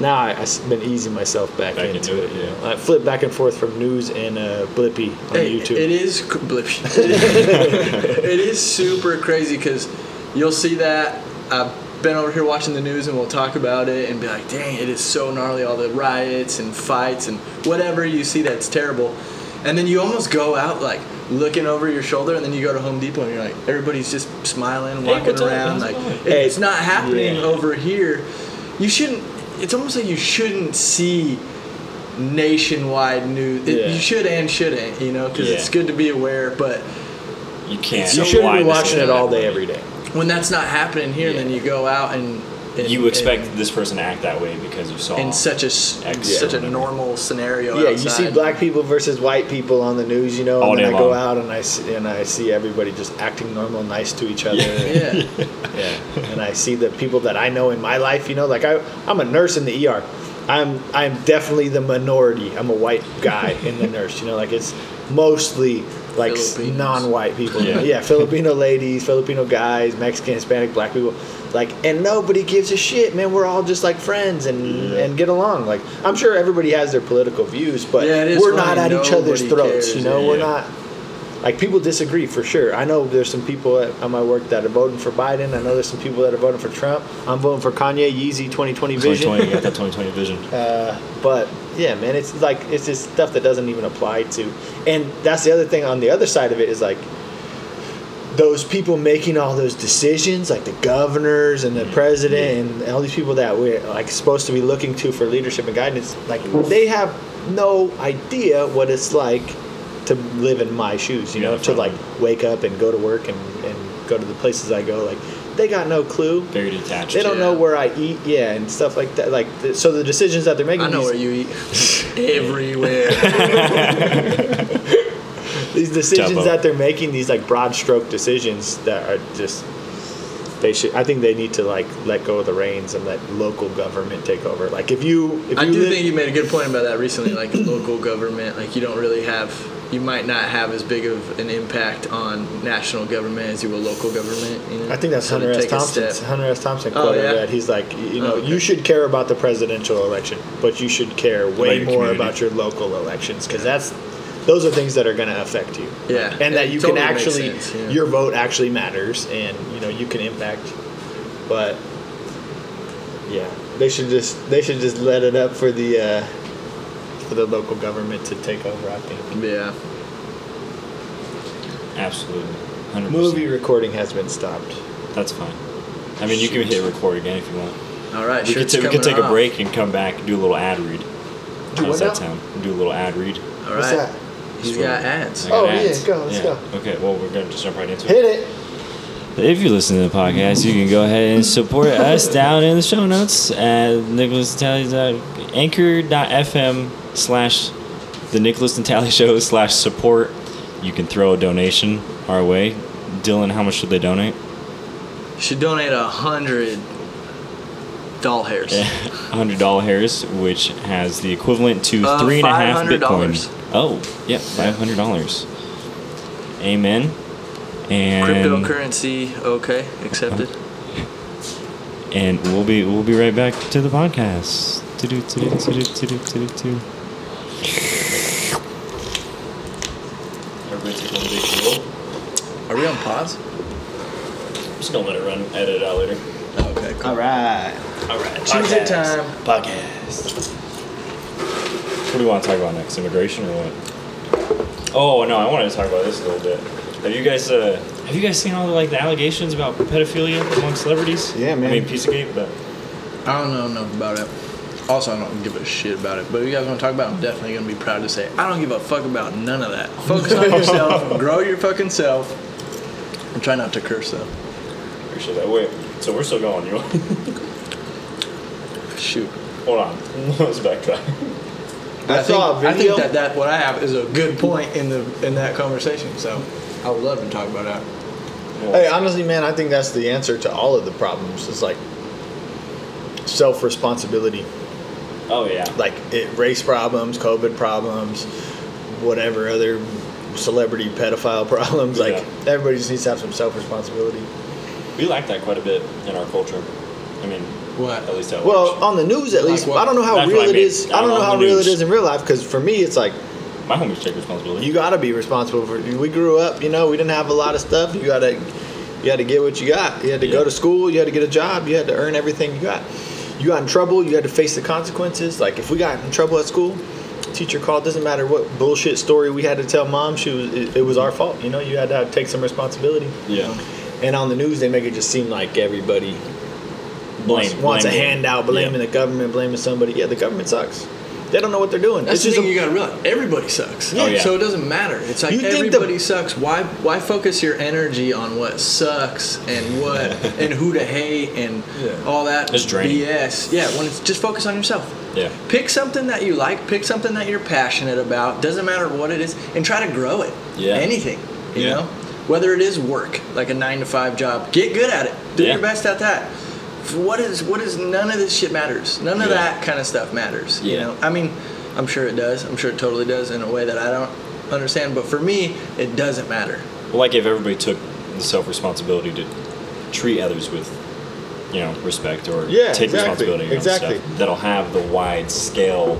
now I, I've been easing myself back, Back into, into it. it, you yeah. I flip back and forth from news and uh, Blippi on Hey, YouTube. It is c- blip- it is super crazy because you'll see that. I've been over here watching the news and we'll talk about it and be like, dang, it is so gnarly. All the riots and fights and whatever you see that's terrible. And then you almost go out like looking over your shoulder and then you go to Home Depot and you're like, everybody's just smiling, Hey, walking what's up? around. How's Like. Hey, it's not happening yeah. over here. You shouldn't, it's almost like you shouldn't see nationwide news. It, Yeah. You should and shouldn't, you know, because Yeah. it's good to be aware. But You can't. you shouldn't be watching it all day every day. When that's not happening here, then you go out and, and You expect and- this person to act that way because you saw. in such a s- X such a whatever. normal scenario. Yeah, you see black people versus white people on the news, you know, All and then day I go out and I see, and I see everybody just acting normal, nice to each other. Yeah, Yeah, and I see the people that I know in my life. You know, like I, I'm a nurse in the ER. I'm, I'm definitely the minority. I'm a white guy in the nurse. You know, like it's mostly like Filipinos. non-white people. Yeah. Yeah. Filipino ladies, Filipino guys, Mexican, Hispanic, black people. Like, and nobody gives a shit, man. We're all just like friends and and get along. Like, I'm sure everybody has their political views, but Yeah, we're funny. not at each other's Nobody throats. cares. You know, we're Yeah. not like people disagree for sure. I know there's some people at, on my work that are voting for Biden. I know there's some people that are voting for Trump. I'm voting for Kanye Yeezy 2020 vision. 2020, you got that 2020 vision. Uh, but yeah, man, it's like it's just stuff that doesn't even apply to. And that's the other thing on the other side of it is like those people making all those decisions, like the governors and the president and all these people that we're like supposed to be looking to for leadership and guidance, like they have no idea what it's like to live in my shoes. You know, to like wake up and go to work and, and go to the places I go. Like they got no clue. Very detached. They don't know where I eat, yeah, and stuff like that. Like, th- so the decisions that they're making, I know these, where you eat everywhere. these decisions Jumbo. that they're making, these like broad stroke decisions that are just, they should. I think they need to like let go of the reins and let local government take over. Like, if you, if I you do live- think you made a good point about that recently. Like local government, like you don't really have, you might not have as big of an impact on national government as you will local government. You know? I think that's So Hunter S. Thompson. Hunter S. Thompson Oh, quoted yeah? that. He's like, you know, Oh, okay. you should care about the presidential election, but you should care way your more community. about your local elections because that's those are things that are going to affect you. Yeah, and that you totally can actually sense, yeah. your vote actually matters, and you know you can impact. But yeah, they should just they should just let it up for the uh, for the local government to take over. I think Yeah. Absolutely. 100%. movie recording has been stopped. That's fine. I mean, you can hit record again if you want. All right. We could, shirt's ta- we could take coming a break and come back and do a little ad read. Do How does what that now? sound? Do a little ad read. All What's that? He's got ads. Oh, got Oh, yeah, go, let's go. Okay, well, we're going to just jump right into it. Hit it. it. If you listen to the podcast, you can go ahead and support us down in the show notes at Nickolas Natali's anchor.fm slash the Nickolas Natali show slash support. You can throw a donation our way. Dillon, how much should they donate? Should donate a hundred doll hairs. A hundred dollar hairs, which has the equivalent to Uh, three and a half $500. Oh, yeah, five hundred dollars. Amen. And Cryptocurrency, okay, accepted. and we'll be we'll be right back to the podcast. To-do, to-do, to-do, to-do, to-do, to-do. Everybody take one big deal. Are we on pause? I'm just gonna let it run. Edit it out later. Okay, cool. All right. All right. Choose your time. Podcast. What do you want to talk about next? Immigration or what? Oh no, I wanted to talk about this a little bit. Have you guys uh, have you guys seen all the like the allegations about pedophilia among celebrities? Yeah, man. I mean, Pizzagate, but I don't know enough about it. Also, I don't give a shit about it. But if you guys want to talk about it, I'm definitely going to be proud to say I don't give a fuck about none of that. Focus on yourself, grow your fucking self, and try not to curse though. appreciate that. Wait, so we're still going. You want? Shoot. hold on. Let's backtrack. I, I, saw think, a video. I think that, that what I have is a good point in the in that conversation. So I would love to talk about that. Hey, honestly, man, I think that's the answer to all of the problems. It's like self responsibility. Oh yeah. Like it, race problems, COVID problems, whatever other celebrity pedophile problems. Like Yeah. everybody just needs to have some self responsibility. We lack that quite a bit in our culture. I mean, What? at least at Well, large. on the news at Like least. what? I don't know how That's real what I mean. is. I don't On know how real it news. is in real life. Because for me, it's like my homies take responsibility. you got to be responsible for. We grew up, you know, we didn't have a lot of stuff. You got to, you had to get what you got. You had to Yeah. go to school. You had to get a job. You had to earn everything you got. You got in trouble. You had to face the consequences. Like if we got in trouble at school, teacher called. Doesn't matter what bullshit story we had to tell mom. She was. It, it was our fault. You know, you had to take some responsibility. yeah. And on the news, they make it just seem like everybody Blame. wants, wants a handout, blaming Yeah. the government, blaming somebody. Yeah, the government sucks. They don't know what they're doing. That's it's the just thing a- you gotta realize. Everybody sucks. Oh, yeah. So it doesn't matter. It's like You think the- everybody sucks. Why why focus your energy on what sucks and what and who to hate and Yeah. all that It's draining. BS? Yeah, when it's just focus on yourself. Yeah. Pick something that you like, pick something that you're passionate about, doesn't matter what it is, and try to grow it. Yeah. Anything. You Yeah. know? Whether it is work, like a nine to five job, get good at it. Do Yeah. your best at that. What is what is none of this shit matters. None of Yeah. that kind of stuff matters. yeah. You know? I mean, I'm sure it does. I'm sure it totally does in a way that I don't understand. But for me, it doesn't matter. Well, like if everybody took the self responsibility to treat others with, you know, respect or Yeah, take exactly, responsibility exactly. stuff, that'll have the wide scale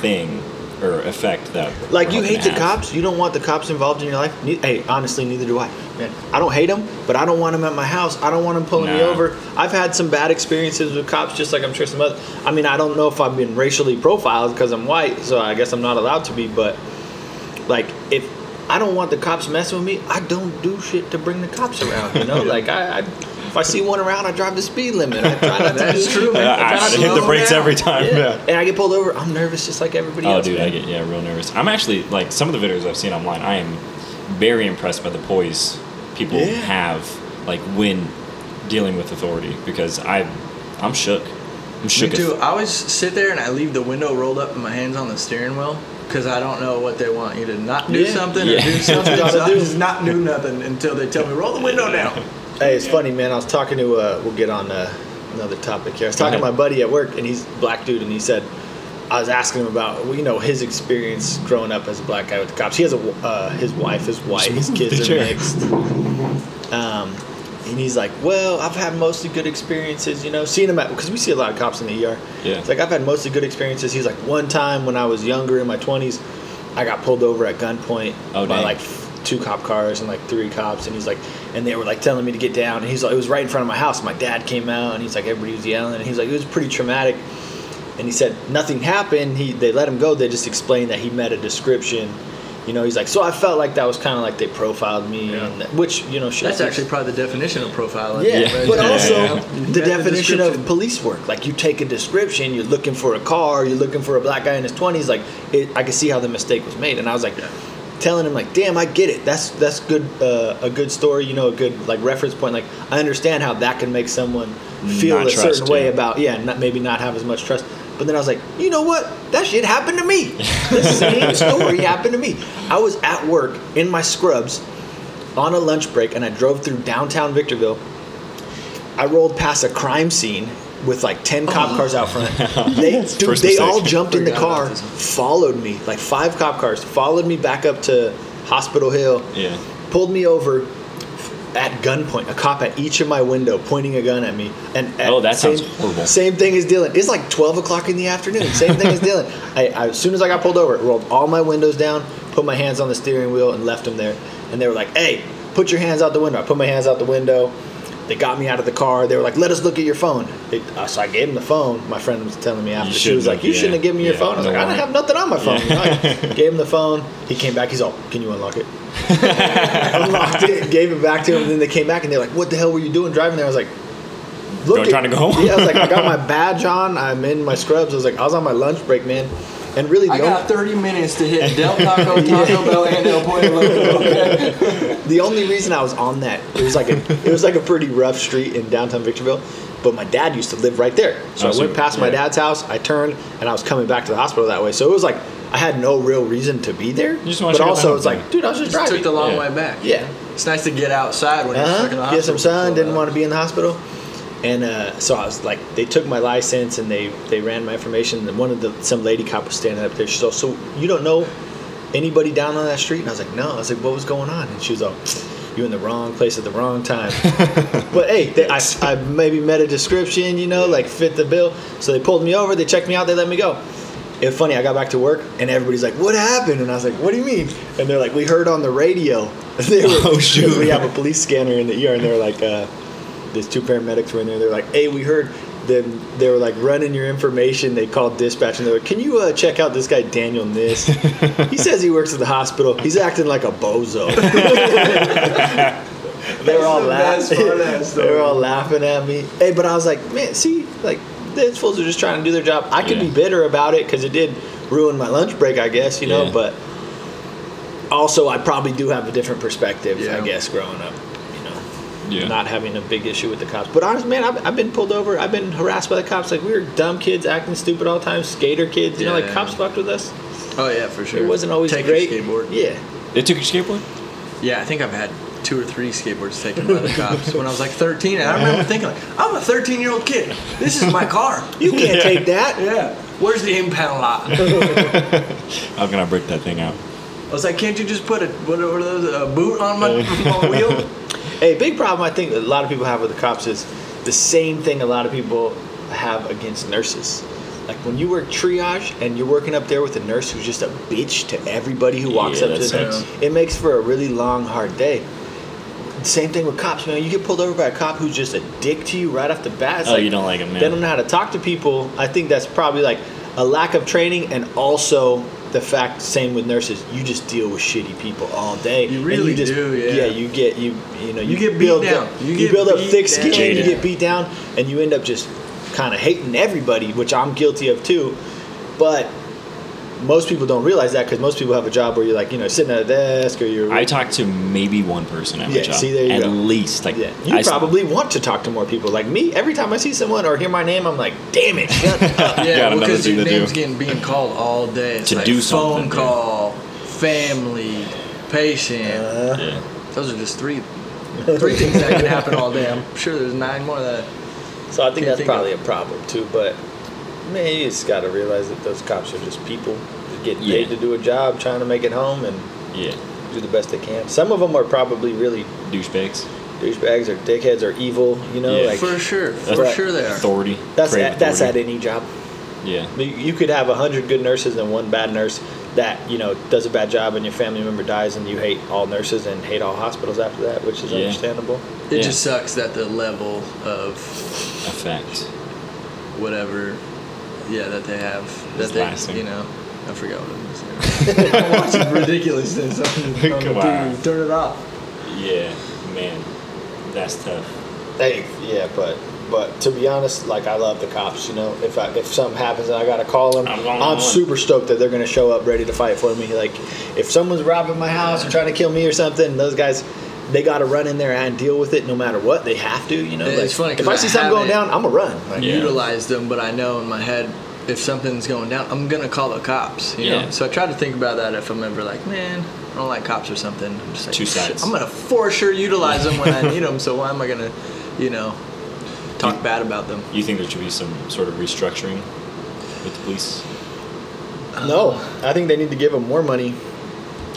thing or effect that. Like you hate the have. cops, you don't want the cops involved in your life. Ne- Hey, honestly, neither do I. Man, I don't hate them, but I don't want them at my house. I don't want them pulling me over. I've had some bad experiences with cops, just like I'm sure some other. I mean, I don't know if I've been racially profiled because I'm white, so I guess I'm not allowed to be. But like, if I don't want the cops messing with me, I don't do shit to bring the cops around. You know, like I, I if I see one around, I drive the speed limit. I try not to That's true, man. Yeah, I I hit the brakes every time. Yeah. Yeah. And I get pulled over, I'm nervous just like everybody Oh, else. Oh, dude, man. I get yeah, real nervous. I'm actually like some of the videos I've seen online. I am very impressed by the poise people Yeah. have, like when dealing with authority, because I, I'm shook. I'm Me shook. too. I always sit there and I leave the window rolled up and my hands on the steering wheel because I don't know what they want you to not do Yeah. something Yeah. or do something. Gotta so I do. just not do nothing until they tell me roll the window down. Hey, it's funny, man. I was talking to. Uh, we'll get on uh, another topic here. I was talking to my buddy at work, and he's a black dude, and he said, I was asking him about, you know, his experience growing up as a black guy with the cops. He has a uh, his wife is white, his kids are mixed. Um, and he's like, well, I've had mostly good experiences, you know, seeing him at because we see a lot of cops in the ER. Yeah. It's like I've had mostly good experiences. He's like, one time when I was younger in my twenties, I got pulled over at gunpoint Oh, by dang. like two cop cars and like three cops, and he's like, and they were like telling me to get down, and he's like, it was right in front of my house. My dad came out, and he's like, everybody was yelling, and he's like, it was pretty traumatic. And he said nothing happened. He they let him go. They just explained that he met a description. You know, he's like, so I felt like that was kind of like they profiled me, Yeah. and that, which you know, shit, That's actually probably the definition of profiling. yeah, Yeah. but Yeah, also yeah, yeah. the definition of police work. Like you take a description, you're looking for a car, you're looking for a black guy in his twenties. Like it, I can see how the mistake was made, and I was like, telling him like, "Damn, I get it. That's that's good. Uh, a good story. You know, a good like reference point. Like, I understand how that can make someone feel Not a certain way about yeah, not, maybe not have as much trust." But then I was like, you know what? That shit happened to me. The same story happened to me. I was at work in my scrubs on a lunch break, and I drove through downtown Victorville. I rolled past a crime scene with like ten oh. cop cars out front. They, dude, they all jumped in the car, followed me, like five cop cars, followed me back up to Hospital Hill, Yeah. pulled me over at gunpoint. A cop at each of my window, pointing a gun at me. And at Oh, that same, sounds horrible. Same thing as Dillon. It's like twelve o'clock in the afternoon. Same thing as Dillon. I, I, as soon as I got pulled over, rolled all my windows down, put my hands on the steering wheel, and left them there. And they were like, "Hey, put your hands out the window." I put my hands out the window. They got me out of the car. They were like, "Let us look at your phone." They, uh, so I gave them the phone. My friend was telling me after. she was like, "You yeah, shouldn't have given me your yeah, phone." I was no like, "I didn't have nothing on my phone." You know, I gave him the phone. He came back. He's all, "Can you unlock it?" unlocked it, gave it back to him. And then they came back and they're like, "What the hell were you doing driving there?" I was like, "Look, at- trying to go home? Yeah, I was like, I got my badge on. I'm in my scrubs. I was like, I was on my lunch break, man. And really, the I only, got 30 minutes to hit Del Taco, Taco Bell, and El Pueblo. Okay. the only reason I was on that it was like a it was like a pretty rough street in downtown Victorville. But my dad used to live right there, so Oh, I so- went past my dad's house. I turned and I was coming back to the hospital that way. So it was like I had no real reason to be there. just wanna but check also house, it's like, dude, I was just Just driving. took the long Yeah. way back. Yeah. It's nice to get outside when you're stuck in the uh-huh. hospital. Get some sun. Didn't want to be in the hospital, and uh, so I was like, they took my license and they they ran my information. And one of the some lady cop was standing up there. She's all, so you don't know anybody down on that street? And I was like, no. I was like, what was going on? And she was like, You in the wrong place at the wrong time, but hey, they, I, I maybe met a description, you know, like fit the bill. So they pulled me over, they checked me out, they let me go. It was funny. I got back to work and everybody's like, "What happened?" And I was like, "What do you mean?" And they're like, "We heard on the radio." They were, Oh, shoot. We have a police scanner in the ER, and they're like, uh, "There's two paramedics were in there." They're like, "Hey, we heard." Then they were like running your information. They called dispatch and they were like, "Can you uh, check out this guy Daniel Kniss? he says he works at the hospital. He's acting like a bozo." they were all laughing. part of that they were all laughing at me. Hey, but I was like, man, see, like these fools are just trying to do their job. I could Yeah. be bitter about it because it did ruin my lunch break, I guess, you know. Yeah. But also, I probably do have a different perspective, I guess, growing up. You know, Yeah. not having a big issue with the cops. But honestly, man, I've, I've been pulled over. I've been harassed by the cops. Like we were dumb kids acting stupid all the time, skater kids. You know, like Yeah. cops fucked with us. Oh, yeah, for sure. It wasn't always Take great. Your skateboard. Yeah. They took your skateboard? Yeah, I think I've had two or three skateboards taken by the cops when I was like 13. And I remember thinking, like, I'm a 13 year old kid. This is my car. You can't take that. Yeah. Where's the impound lot? How can I break that thing out? I was like, can't you just put a what are those a boot on my, my wheel? Hey, big problem I think a lot of people have with the cops is the same thing a lot of people have against nurses. Like when you work triage and you're working up there with a nurse who's just a bitch to everybody who walks Yeah, up to them, it makes for a really long, hard day. Same thing with cops. You know, you get pulled over by a cop who's just a dick to you right off the bat. It's Oh, you don't like 'em, They don't know how to talk to people. I think that's probably like a lack of training and also the fact same with nurses you just deal with shitty people all day You And really just, do, yeah. you get you you know You get beat build down. up, You you, build up beat thick skin down. you get beat down and you end up just kind of hating everybody which i'm guilty of too but most people don't realize that because most people have a job where you're like you know sitting at a desk or you're I talk to maybe one person at my job. see, there you at go. least. Like, yeah, you I- probably want to talk to more people. Like me, every time I see someone or hear my name, I'm like, "Damn it, shut up!" Yeah, another because your to do. name's getting being called all day. It's To like do phone something, yeah. call, family, patient. Uh, Yeah. Those are just three three things that can happen all day. I'm sure there's nine more that. So I think that's think probably of- a problem too. But man, you just got to realize that those cops are just people just getting Yeah. paid to do a job, trying to make it home and Yeah. do the best they can. Some of them are probably really Douchebags. douchebags or dickheads or evil. You know, Yeah. like For sure, for Right. sure they are. Authority. that's Crave at, that's at any job. Yeah. You- You could have a hundred good nurses and one bad nurse that you know does a bad job, and your family member dies, and you hate all nurses and hate all hospitals after that, which is Yeah. understandable. It Yeah. just sucks that the level of effect, whatever, yeah, that they have, that It's they, lasting. you know, I forgot what I was saying. I'm watching ridiculousness on the, on the Come on. TV. Turn it off. Yeah. Man. That's tough. Hey, yeah, but But to be honest, like I love the cops. You know, if I, if something happens and I gotta call them, I'm I'm, super stoked that they're gonna show up ready to fight for me. Like, if someone's robbing my house or trying to kill me or something, those guys. They got to run in there and deal with it no matter what. They have to, you know. It's like, funny 'cause if I I see something going down, I'm gonna run. Like, Yeah. Utilize them, but I know in my head if something's going down, I'm gonna call the cops. You Yeah. know. So I try to think about that if I'm ever like, man, I don't like cops or something. I'm just like, Two sides. I'm gonna for sure utilize them when I need them. So why am I gonna, you know, talk You- bad about them? You think there should be some sort of restructuring with the police? No, I think they need to give them more money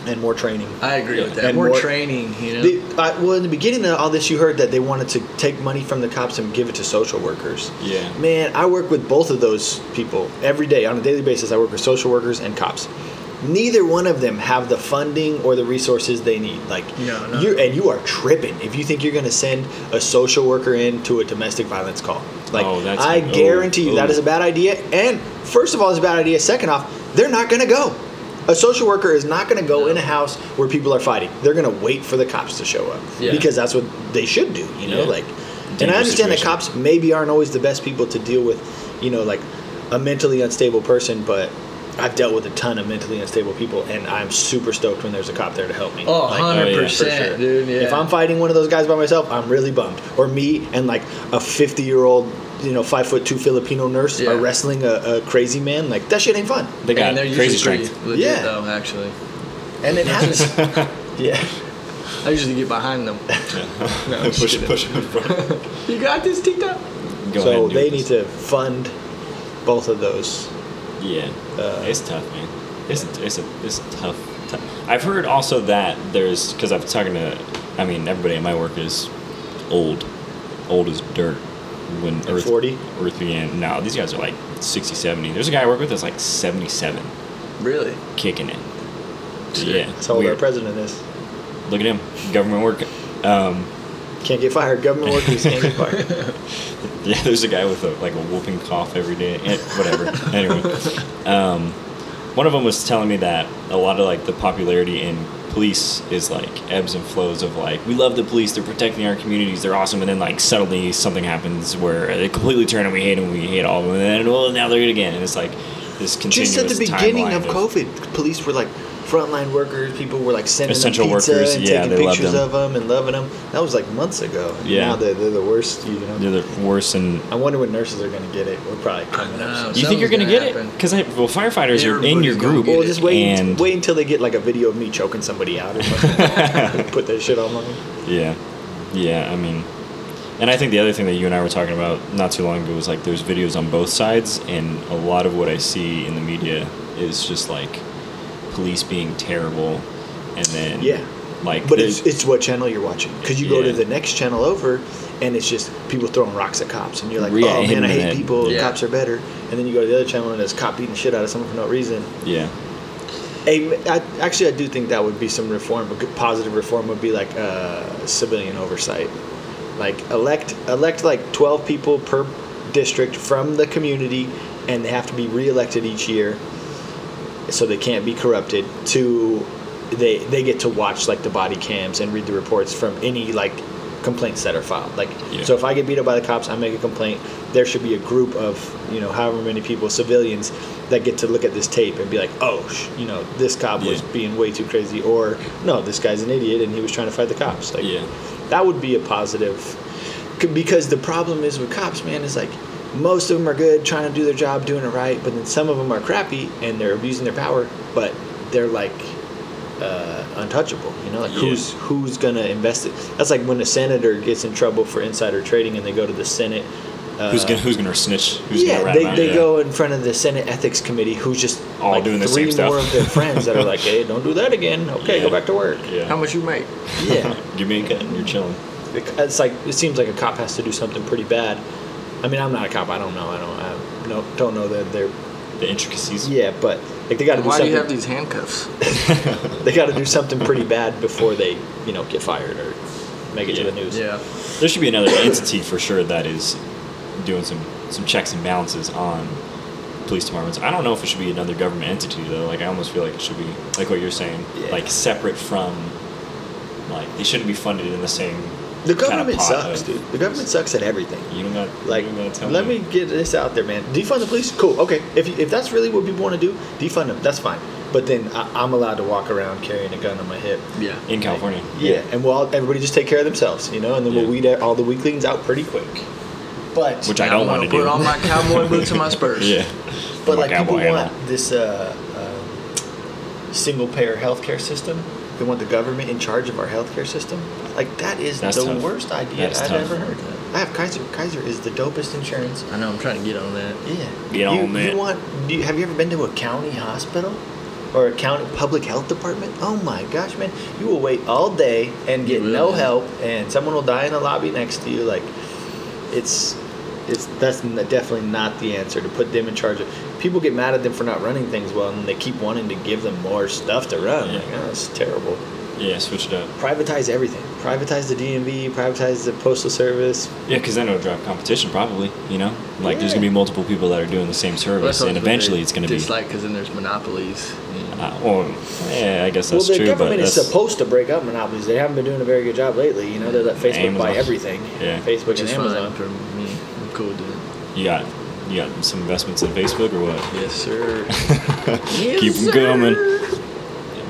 and more training. I agree Yeah. with that. And More, more- training, you know. The, I, well, in the beginning of all this, you heard that they wanted to take money from the cops and give it to social workers. Yeah. Man, I work with both of those people every day on a daily basis. I work with social workers and cops. Neither one of them have the funding or the resources they need. Like No, no. you and you are tripping if you think you're going to send a social worker in to a domestic violence call. Like Oh, that's- I oh, guarantee you that oh. is a bad idea. And first of all, it's a bad idea. Second off, they're not going to go. A social worker is not going to go No. in a house where people are fighting. They're going to wait for the cops to show up Yeah. because that's what they should do. You know, Yeah. like. and I understand that cops maybe aren't always the best people to deal with, you know, like a mentally unstable person, but. I've dealt with a ton of mentally unstable people, and I'm super stoked when there's a cop there to help me. Oh, Like, 100%, for dude. Yeah. If I'm fighting one of those guys by myself, I'm really bummed. Or me and like a 50 year old, you know, five foot two Filipino nurse Yeah. are wrestling a, a crazy man. Like that shit ain't fun. They got and they're crazy usually strength. legit Yeah. though, actually. And it happens. yeah. I usually get behind them. No, push, kidding. push him in front. You got this, Tita? Go ahead so and do they this. need to fund both of those. Yeah, Uh, it's tough, man. It's a, it's a it's a tough, tough. I've heard also that there's because I've talking to, I mean everybody at my work is old, old as dirt. When Like Earth 40? Earth began. No, these guys are like 60, 70. There's a guy I work with that's like 77, Really? kicking it. Shit. Yeah, That's how old our president is. Look at him, government work. Um, Can't get fired. Government workers can't get fired. Yeah, there's a guy with a, like a whooping cough every day. Eh, whatever. anyway, um, one of them was telling me that a lot of like the popularity in police is like ebbs and flows of like we love the police, they're protecting our communities, they're awesome, and then like suddenly something happens where they completely turn and we hate them, we hate all of them, and then well now they're good again, and it's like this continuous Just at the beginning timeline of COVID, police were like frontline workers. People were like sending Essential them pizza workers, and yeah, taking pictures them. of them and loving them. That was like months ago. Yeah. Now they're, they're the worst. You know. They're the worst. and. I wonder when nurses are going to get it. We're probably coming know. up. You think you're gonna get gonna it? Because well, firefighters are in your group. get Well, just wait. and wait until they get like a video of me choking somebody out or something. Put that shit on them. Yeah, yeah. I mean, and I think the other thing that you and I were talking about not too long ago was like there's videos on both sides, and a lot of what I see in the media is just like police being terrible, and then Yeah. like But it's, it's what channel you're watching because you go Yeah. to the next channel over, and it's just people throwing rocks at cops, and you're like, Yeah, oh man, I hate head. people. Yeah. Cops are better. And then you go to the other channel, and it's cop beating the shit out of someone for no reason. yeah, Hey, I, actually, I do think that would be some reform. A good positive reform would be like uh, civilian oversight, like elect elect like twelve people per district from the community, and they have to be reelected each year, so they can't be corrupted. To they they get to watch like the body cams and read the reports from any like complaints that are filed. Like Yeah. so, if I get beat up by the cops, I make a complaint. There should be a group of you know however many people, civilians, that get to look at this tape and be like, oh, sh- you know, this cop was being way too crazy, or no, this guy's an idiot and he was trying to fight the cops. Like, Yeah. that would be a positive. C- Because the problem is with cops, man, is like most of them are good, trying to do their job, doing it right, but then some of them are crappy and they're abusing their power, but they're like uh, untouchable. You know, like Yeah. who's who's gonna invest it? That's like when a senator gets in trouble for insider trading and they go to the Senate. Uh, who's gonna who's gonna snitch? Who's yeah, gonna rat they, out? they Yeah. go in front of the Senate Ethics Committee, who's just All like doing the three same more of their friends that are like, "Hey, don't do that again." Okay, Yeah. go back to work. Yeah. How much you make? Yeah, Give me a cut. You're chilling. it's like it seems like a cop has to do something pretty bad. I mean, I'm not a cop. I don't know. I don't. I no, don't know that they're. The intricacies. Yeah, but like they got to do Why do something. you have these handcuffs? they got to do something pretty bad before they, you know, get fired or make it Yeah. to the news. Yeah. There should be another entity for sure that is doing some some checks and balances on police departments. I don't know if it should be another government entity though. Like I almost feel like it should be like what you're saying, Yeah. like separate from like they shouldn't be funded in the same The kinda government sucks, dude. The government sucks at everything. You don't got Like, you don't gotta tell let me get this out there, man. Defund the police, cool. Okay, if if that's really what people want to do, defund them. That's fine. But then I, I'm allowed to walk around carrying a gun on my hip. Yeah. in California. Yeah, and we'll all, everybody just take care of themselves, you know, and then we'll weed out all the weaklings out pretty quick. But Which I don't want to gonna do. Put on my cowboy boots and my spurs. yeah. but My like people want this uh, um, single payer healthcare system. They want the government in charge of our healthcare system. Like that is That's the tough. worst idea That's I've tough. ever heard. I have Kaiser. Kaiser is the dopest insurance. I know. I'm trying to get on that. Yeah. Get you, on that. You want? Do you, have you ever been to a county hospital? Or a county public health department? Oh my gosh, man! You will wait all day and get You will, no yeah. help, and someone will die in the lobby next to you. Like, it's, it's that's definitely not the answer to put them in charge of. People get mad at them for not running things well, and they keep wanting to give them more stuff to run. Yeah. Like, oh, it's terrible. Yeah, switch it up. Privatize everything. Privatize the DMV. Privatize the postal service. Yeah, because then it'll drive competition probably. You know, like there's gonna be multiple people that are doing the same service, and eventually it's gonna be. like because then there's monopolies. Uh, well, yeah, I guess that's well, the true, but government is supposed to break up monopolies. They haven't been doing a very good job lately. You know, they let Facebook buy everything. Yeah. Facebook Which and is Amazon. fine for me. I'm cool with you got you got some investments in Facebook or what? Yes, sir. yes, Keep them coming.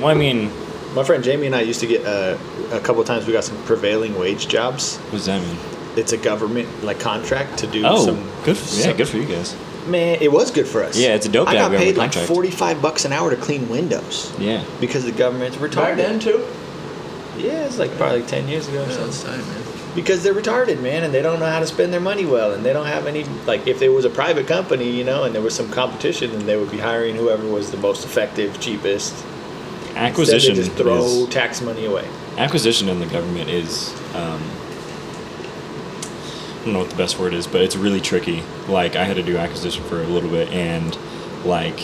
Well, I mean, My friend Jamie and I used to get uh, a couple of times. We got some prevailing wage jobs. what does that mean? It's a government like contract to do Oh, some. good. For, yeah, some- good for you guys. Man, it was good for us. Yeah, it's a dope I got paid like contract. forty-five bucks an hour to clean windows Yeah. because the government's retarded. Back then too. Yeah, it's like probably like ten years ago. or Yeah, something. that's time, man. Because they're retarded, man, and they don't know how to spend their money well, and they don't have any like if there was a private company, you know, and there was some competition, then they would be hiring whoever was the most effective, cheapest. Acquisition Instead, just throw is tax money away. acquisition in the government is. Um, I don't know what the best word is, but it's really tricky. Like I had to do acquisition for a little bit, and like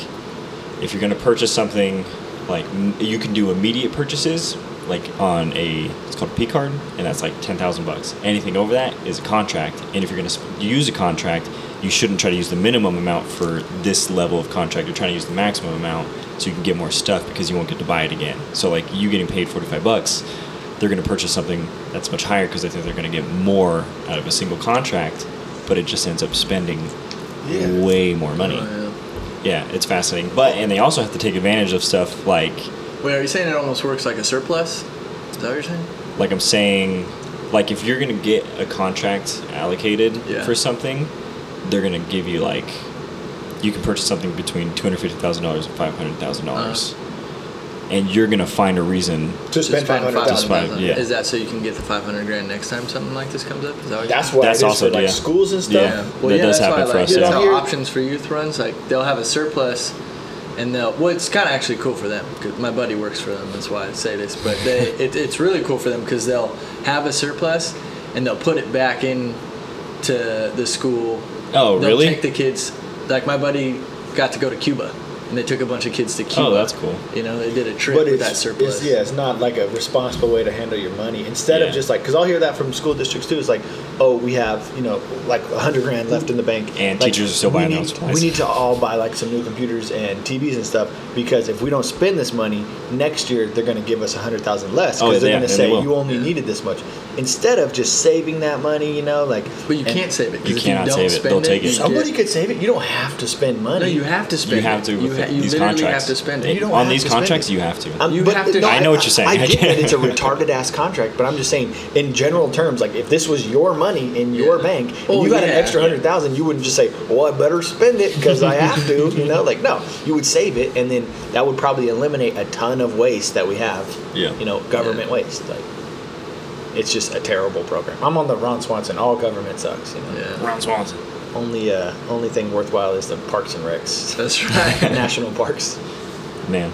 if you're gonna purchase something, like m- you can do immediate purchases, like on a it's called a P card, and that's like ten thousand bucks. Anything over that is a contract, and if you're gonna sp- use a contract, you shouldn't try to use the minimum amount for this level of contract. You're trying to use the maximum amount so you can get more stuff because you won't get to buy it again. So like you getting paid forty five bucks, they're gonna purchase something that's much higher because they think they're gonna get more out of a single contract, but it just ends up spending Yeah. way more money. Oh, Yeah, it's fascinating. But and they also have to take advantage of stuff like yeah. Wait, are you saying it almost works like a surplus? Is that what you're saying? like I'm saying, like if you're gonna get a contract allocated Yeah. for something, they're gonna give you like you can purchase something between two hundred fifty thousand dollars and five hundred thousand dollars, uh-huh. and you're gonna find a reason. To spend five hundred Just thousand. five- 500,000. yeah. Is that so you can get the 500 grand next time something like this comes up? Is that what That's saying? what That's also- for like yeah. schools and stuff. Yeah. Well, That yeah, does that's happen why, for like, us, yeah. how options for youth runs, like they'll have a surplus, and they'll. Well, it's kind of actually cool for them because my buddy works for them. That's why I say this. But they, it, it's really cool for them because they'll have a surplus, and they'll put it back in to the school. Oh, they'll really? Take the kids. Like my buddy got to go to Cuba, and they took a bunch of kids to Cuba. Oh, that's cool. You know, they did a trip But with that surplus. it's yeah, it's not like a responsible way to handle your money. Instead Yeah. of just like, because I'll hear that from school districts too. It's like, oh, we have you know like a hundred grand left in the bank, And Like, teachers are still we buying need, those. We need to all buy like some new computers and TVs and stuff because if we don't spend this money next year, they're going to give us a hundred thousand less Oh, because they're yeah, going to say you only needed this much. Instead of just saving that money, you know, like But you can't save it. 'cause You cannot you don't save it. Spend They'll take it. Somebody could save it. You don't have to spend money. No, you have to spend. You have it. to You, ha- you these literally contracts. have to spend You it. don't On have these to spend contracts, it. you have to. Um, You but have to- no, I know what you're saying. I, I get can't- that it's a retarded ass contract, but I'm just saying, in general terms, like if this was your money in your Yeah. bank and Oh, you got an extra hundred thousand, you wouldn't just say, "Well, I better spend it because I have to." You know, like no, you would save it, and then that would probably eliminate a ton of waste that we have. Yeah. You know, government waste. Like, it's just a terrible program. I'm on the Ron Swanson. All government sucks. You know, Yeah, Ron Swanson. only uh, only thing worthwhile is the parks and recs, that's right. national parks. Man.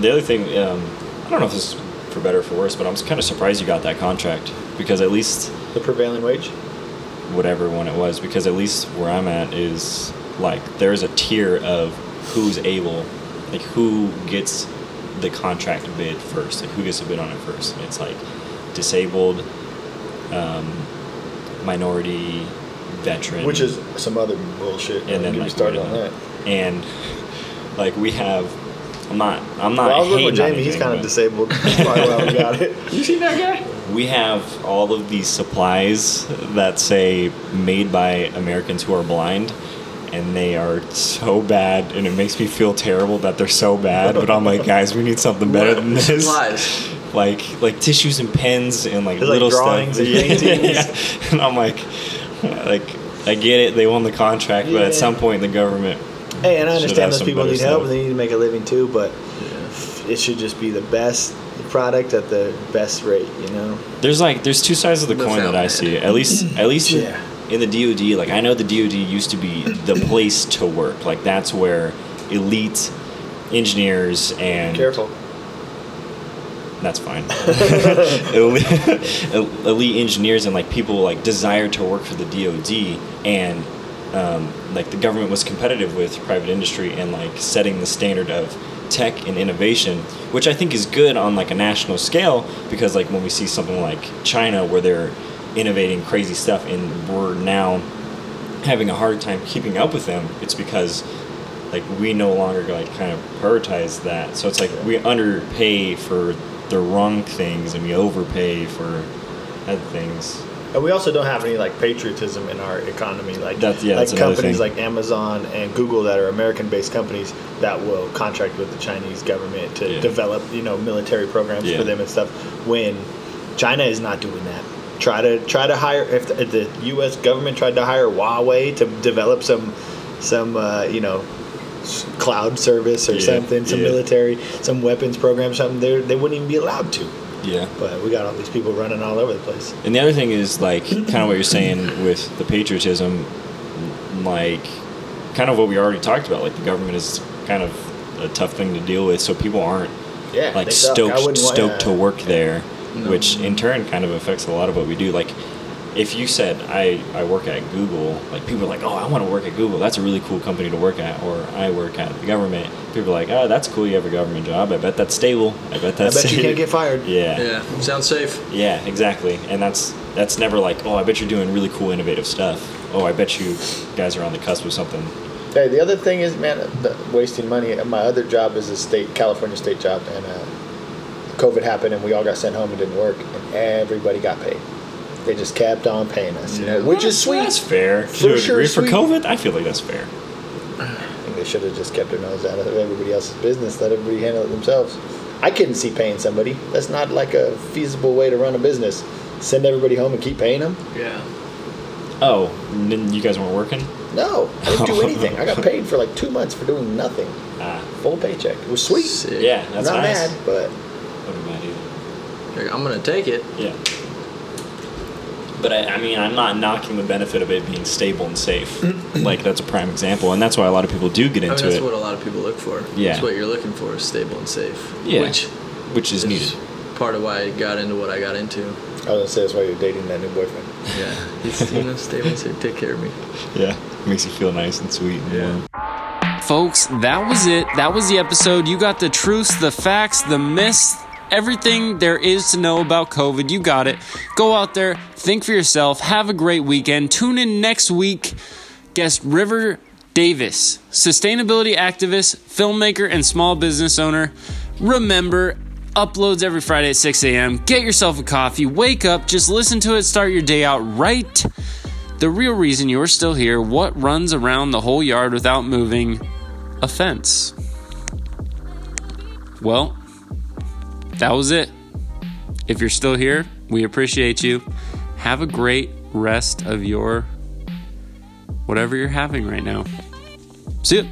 The other thing, um, I don't know if this is for better or for worse, but I'm kind of surprised you got that contract because at least The prevailing wage. whatever one it was, because at least where I'm at is like there's a tier of who's able, like who gets the contract bid first, like who gets to bid on it first. And it's like disabled, um, minority, veteran, Which is some other bullshit. and then Don't like started on that. and like we have I'm not. I'm not. Well, I was working hating with on Jamie. He's kind of disabled. That's probably why we got it. You seen that guy? We have all of these supplies that say made by Americans who are blind, and they are so bad, and it makes me feel terrible that they're so bad. But I'm like, guys, we need something better than this. Supplies. Like like tissues and pens and like There's, like, little drawings stuff. and paintings. Yeah. And I'm like, like I get it. They won the contract, but at some point the government Hey, and I understand those people need help stuff. and they need to make a living too, but it should just be the best product at the best rate, you know? There's like there's two sides of the The coin that I see. At least at least in- Yeah. in the DoD, like I know the DoD used to be the place to work. Like that's where elite engineers and Careful. That's fine. elite, elite engineers and like people like desire to work for the DoD and um, like the government was competitive with private industry and like setting the standard of tech and innovation, which I think is good on like a national scale because like when we see something like China where they're innovating crazy stuff and we're now having a hard time keeping up with them, it's because like we no longer like kind of prioritize that. So it's like we underpay for the wrong things and we overpay for other things. And we also don't have any like patriotism in our economy, like That's- yeah, like that's companies thing. like Amazon and Google that are American-based companies that will contract with the Chinese government to Yeah. develop, you know, military programs Yeah. for them and stuff. When China is not doing that, try to try to hire if the, if the U.S. government tried to hire Huawei to develop some some uh, you know cloud service or Yeah, something, some yeah. military, some weapons program, something, they they wouldn't even be allowed to. Yeah. But we got all these people running all over the place. And the other thing is like kind of what you're saying with the patriotism, like kind of what we already talked about. Like the government is kind of a tough thing to deal with, so people aren't Yeah, like stoked stoked to work there, No. which in turn kind of affects a lot of what we do. Like if you said I I work at Google, like people are like, oh, I want to work at Google. That's a really cool company to work at. Or I work at the government. People are like, oh, that's cool. You have a government job. I bet that's stable. I bet that's. I that's. bet you can't get fired. yeah. Yeah. Sounds safe. Yeah, exactly. And that's that's never like, oh, I bet you're doing really cool, innovative stuff. Oh, I bet you guys are on the cusp of something. Hey, the other thing is, man, the, wasting money. My other job is a state, California state job, and uh, COVID happened, and we all got sent home and didn't work, and everybody got paid. They just kept on paying us, you know, which is sweet. That's fair. For To a sure, degree, For sweet. COVID, I feel like that's fair. I think they should have just kept their nose out of everybody else's business, let everybody handle it themselves. I couldn't see paying somebody. That's not like a feasible way to run a business. Send everybody home and keep paying them? Yeah. Oh, and then you guys weren't working? No, I didn't do anything. I got paid for like two months for doing nothing. Ah, Full paycheck. It was sweet. Sick. yeah, that's I'm not nice. mad, but Wasn't bad either. Like, I'm gonna take it. Yeah. But I, I mean, I'm not knocking the benefit of it being stable and safe. like that's a prime example, and that's why a lot of people do get I mean, into that's it, That's what a lot of people look for. Yeah. That's what you're looking for is stable and safe. Yeah. Which which is is needed. part of why I got into what I got into. I was gonna say that's why you're dating that new boyfriend. Yeah. He's you know stable and safe. Take care of me. Yeah, makes you feel nice and sweet. And Yeah. warm. Folks, that was it. That was the episode. You got the truths, the facts, the myths, everything there is to know about COVID. You got it. Go out there, think for yourself, have a great weekend. Tune in next week. Guest River Davis, sustainability activist, filmmaker, and small business owner. Remember, uploads every Friday at 6 a.m. Get yourself a coffee, wake up, just listen to it, start your day out right. The real reason you're still here, what runs around the whole yard without moving? A fence. Well, that was it. If you're still here, we appreciate you. Have a great rest of your whatever you're having right now. See ya.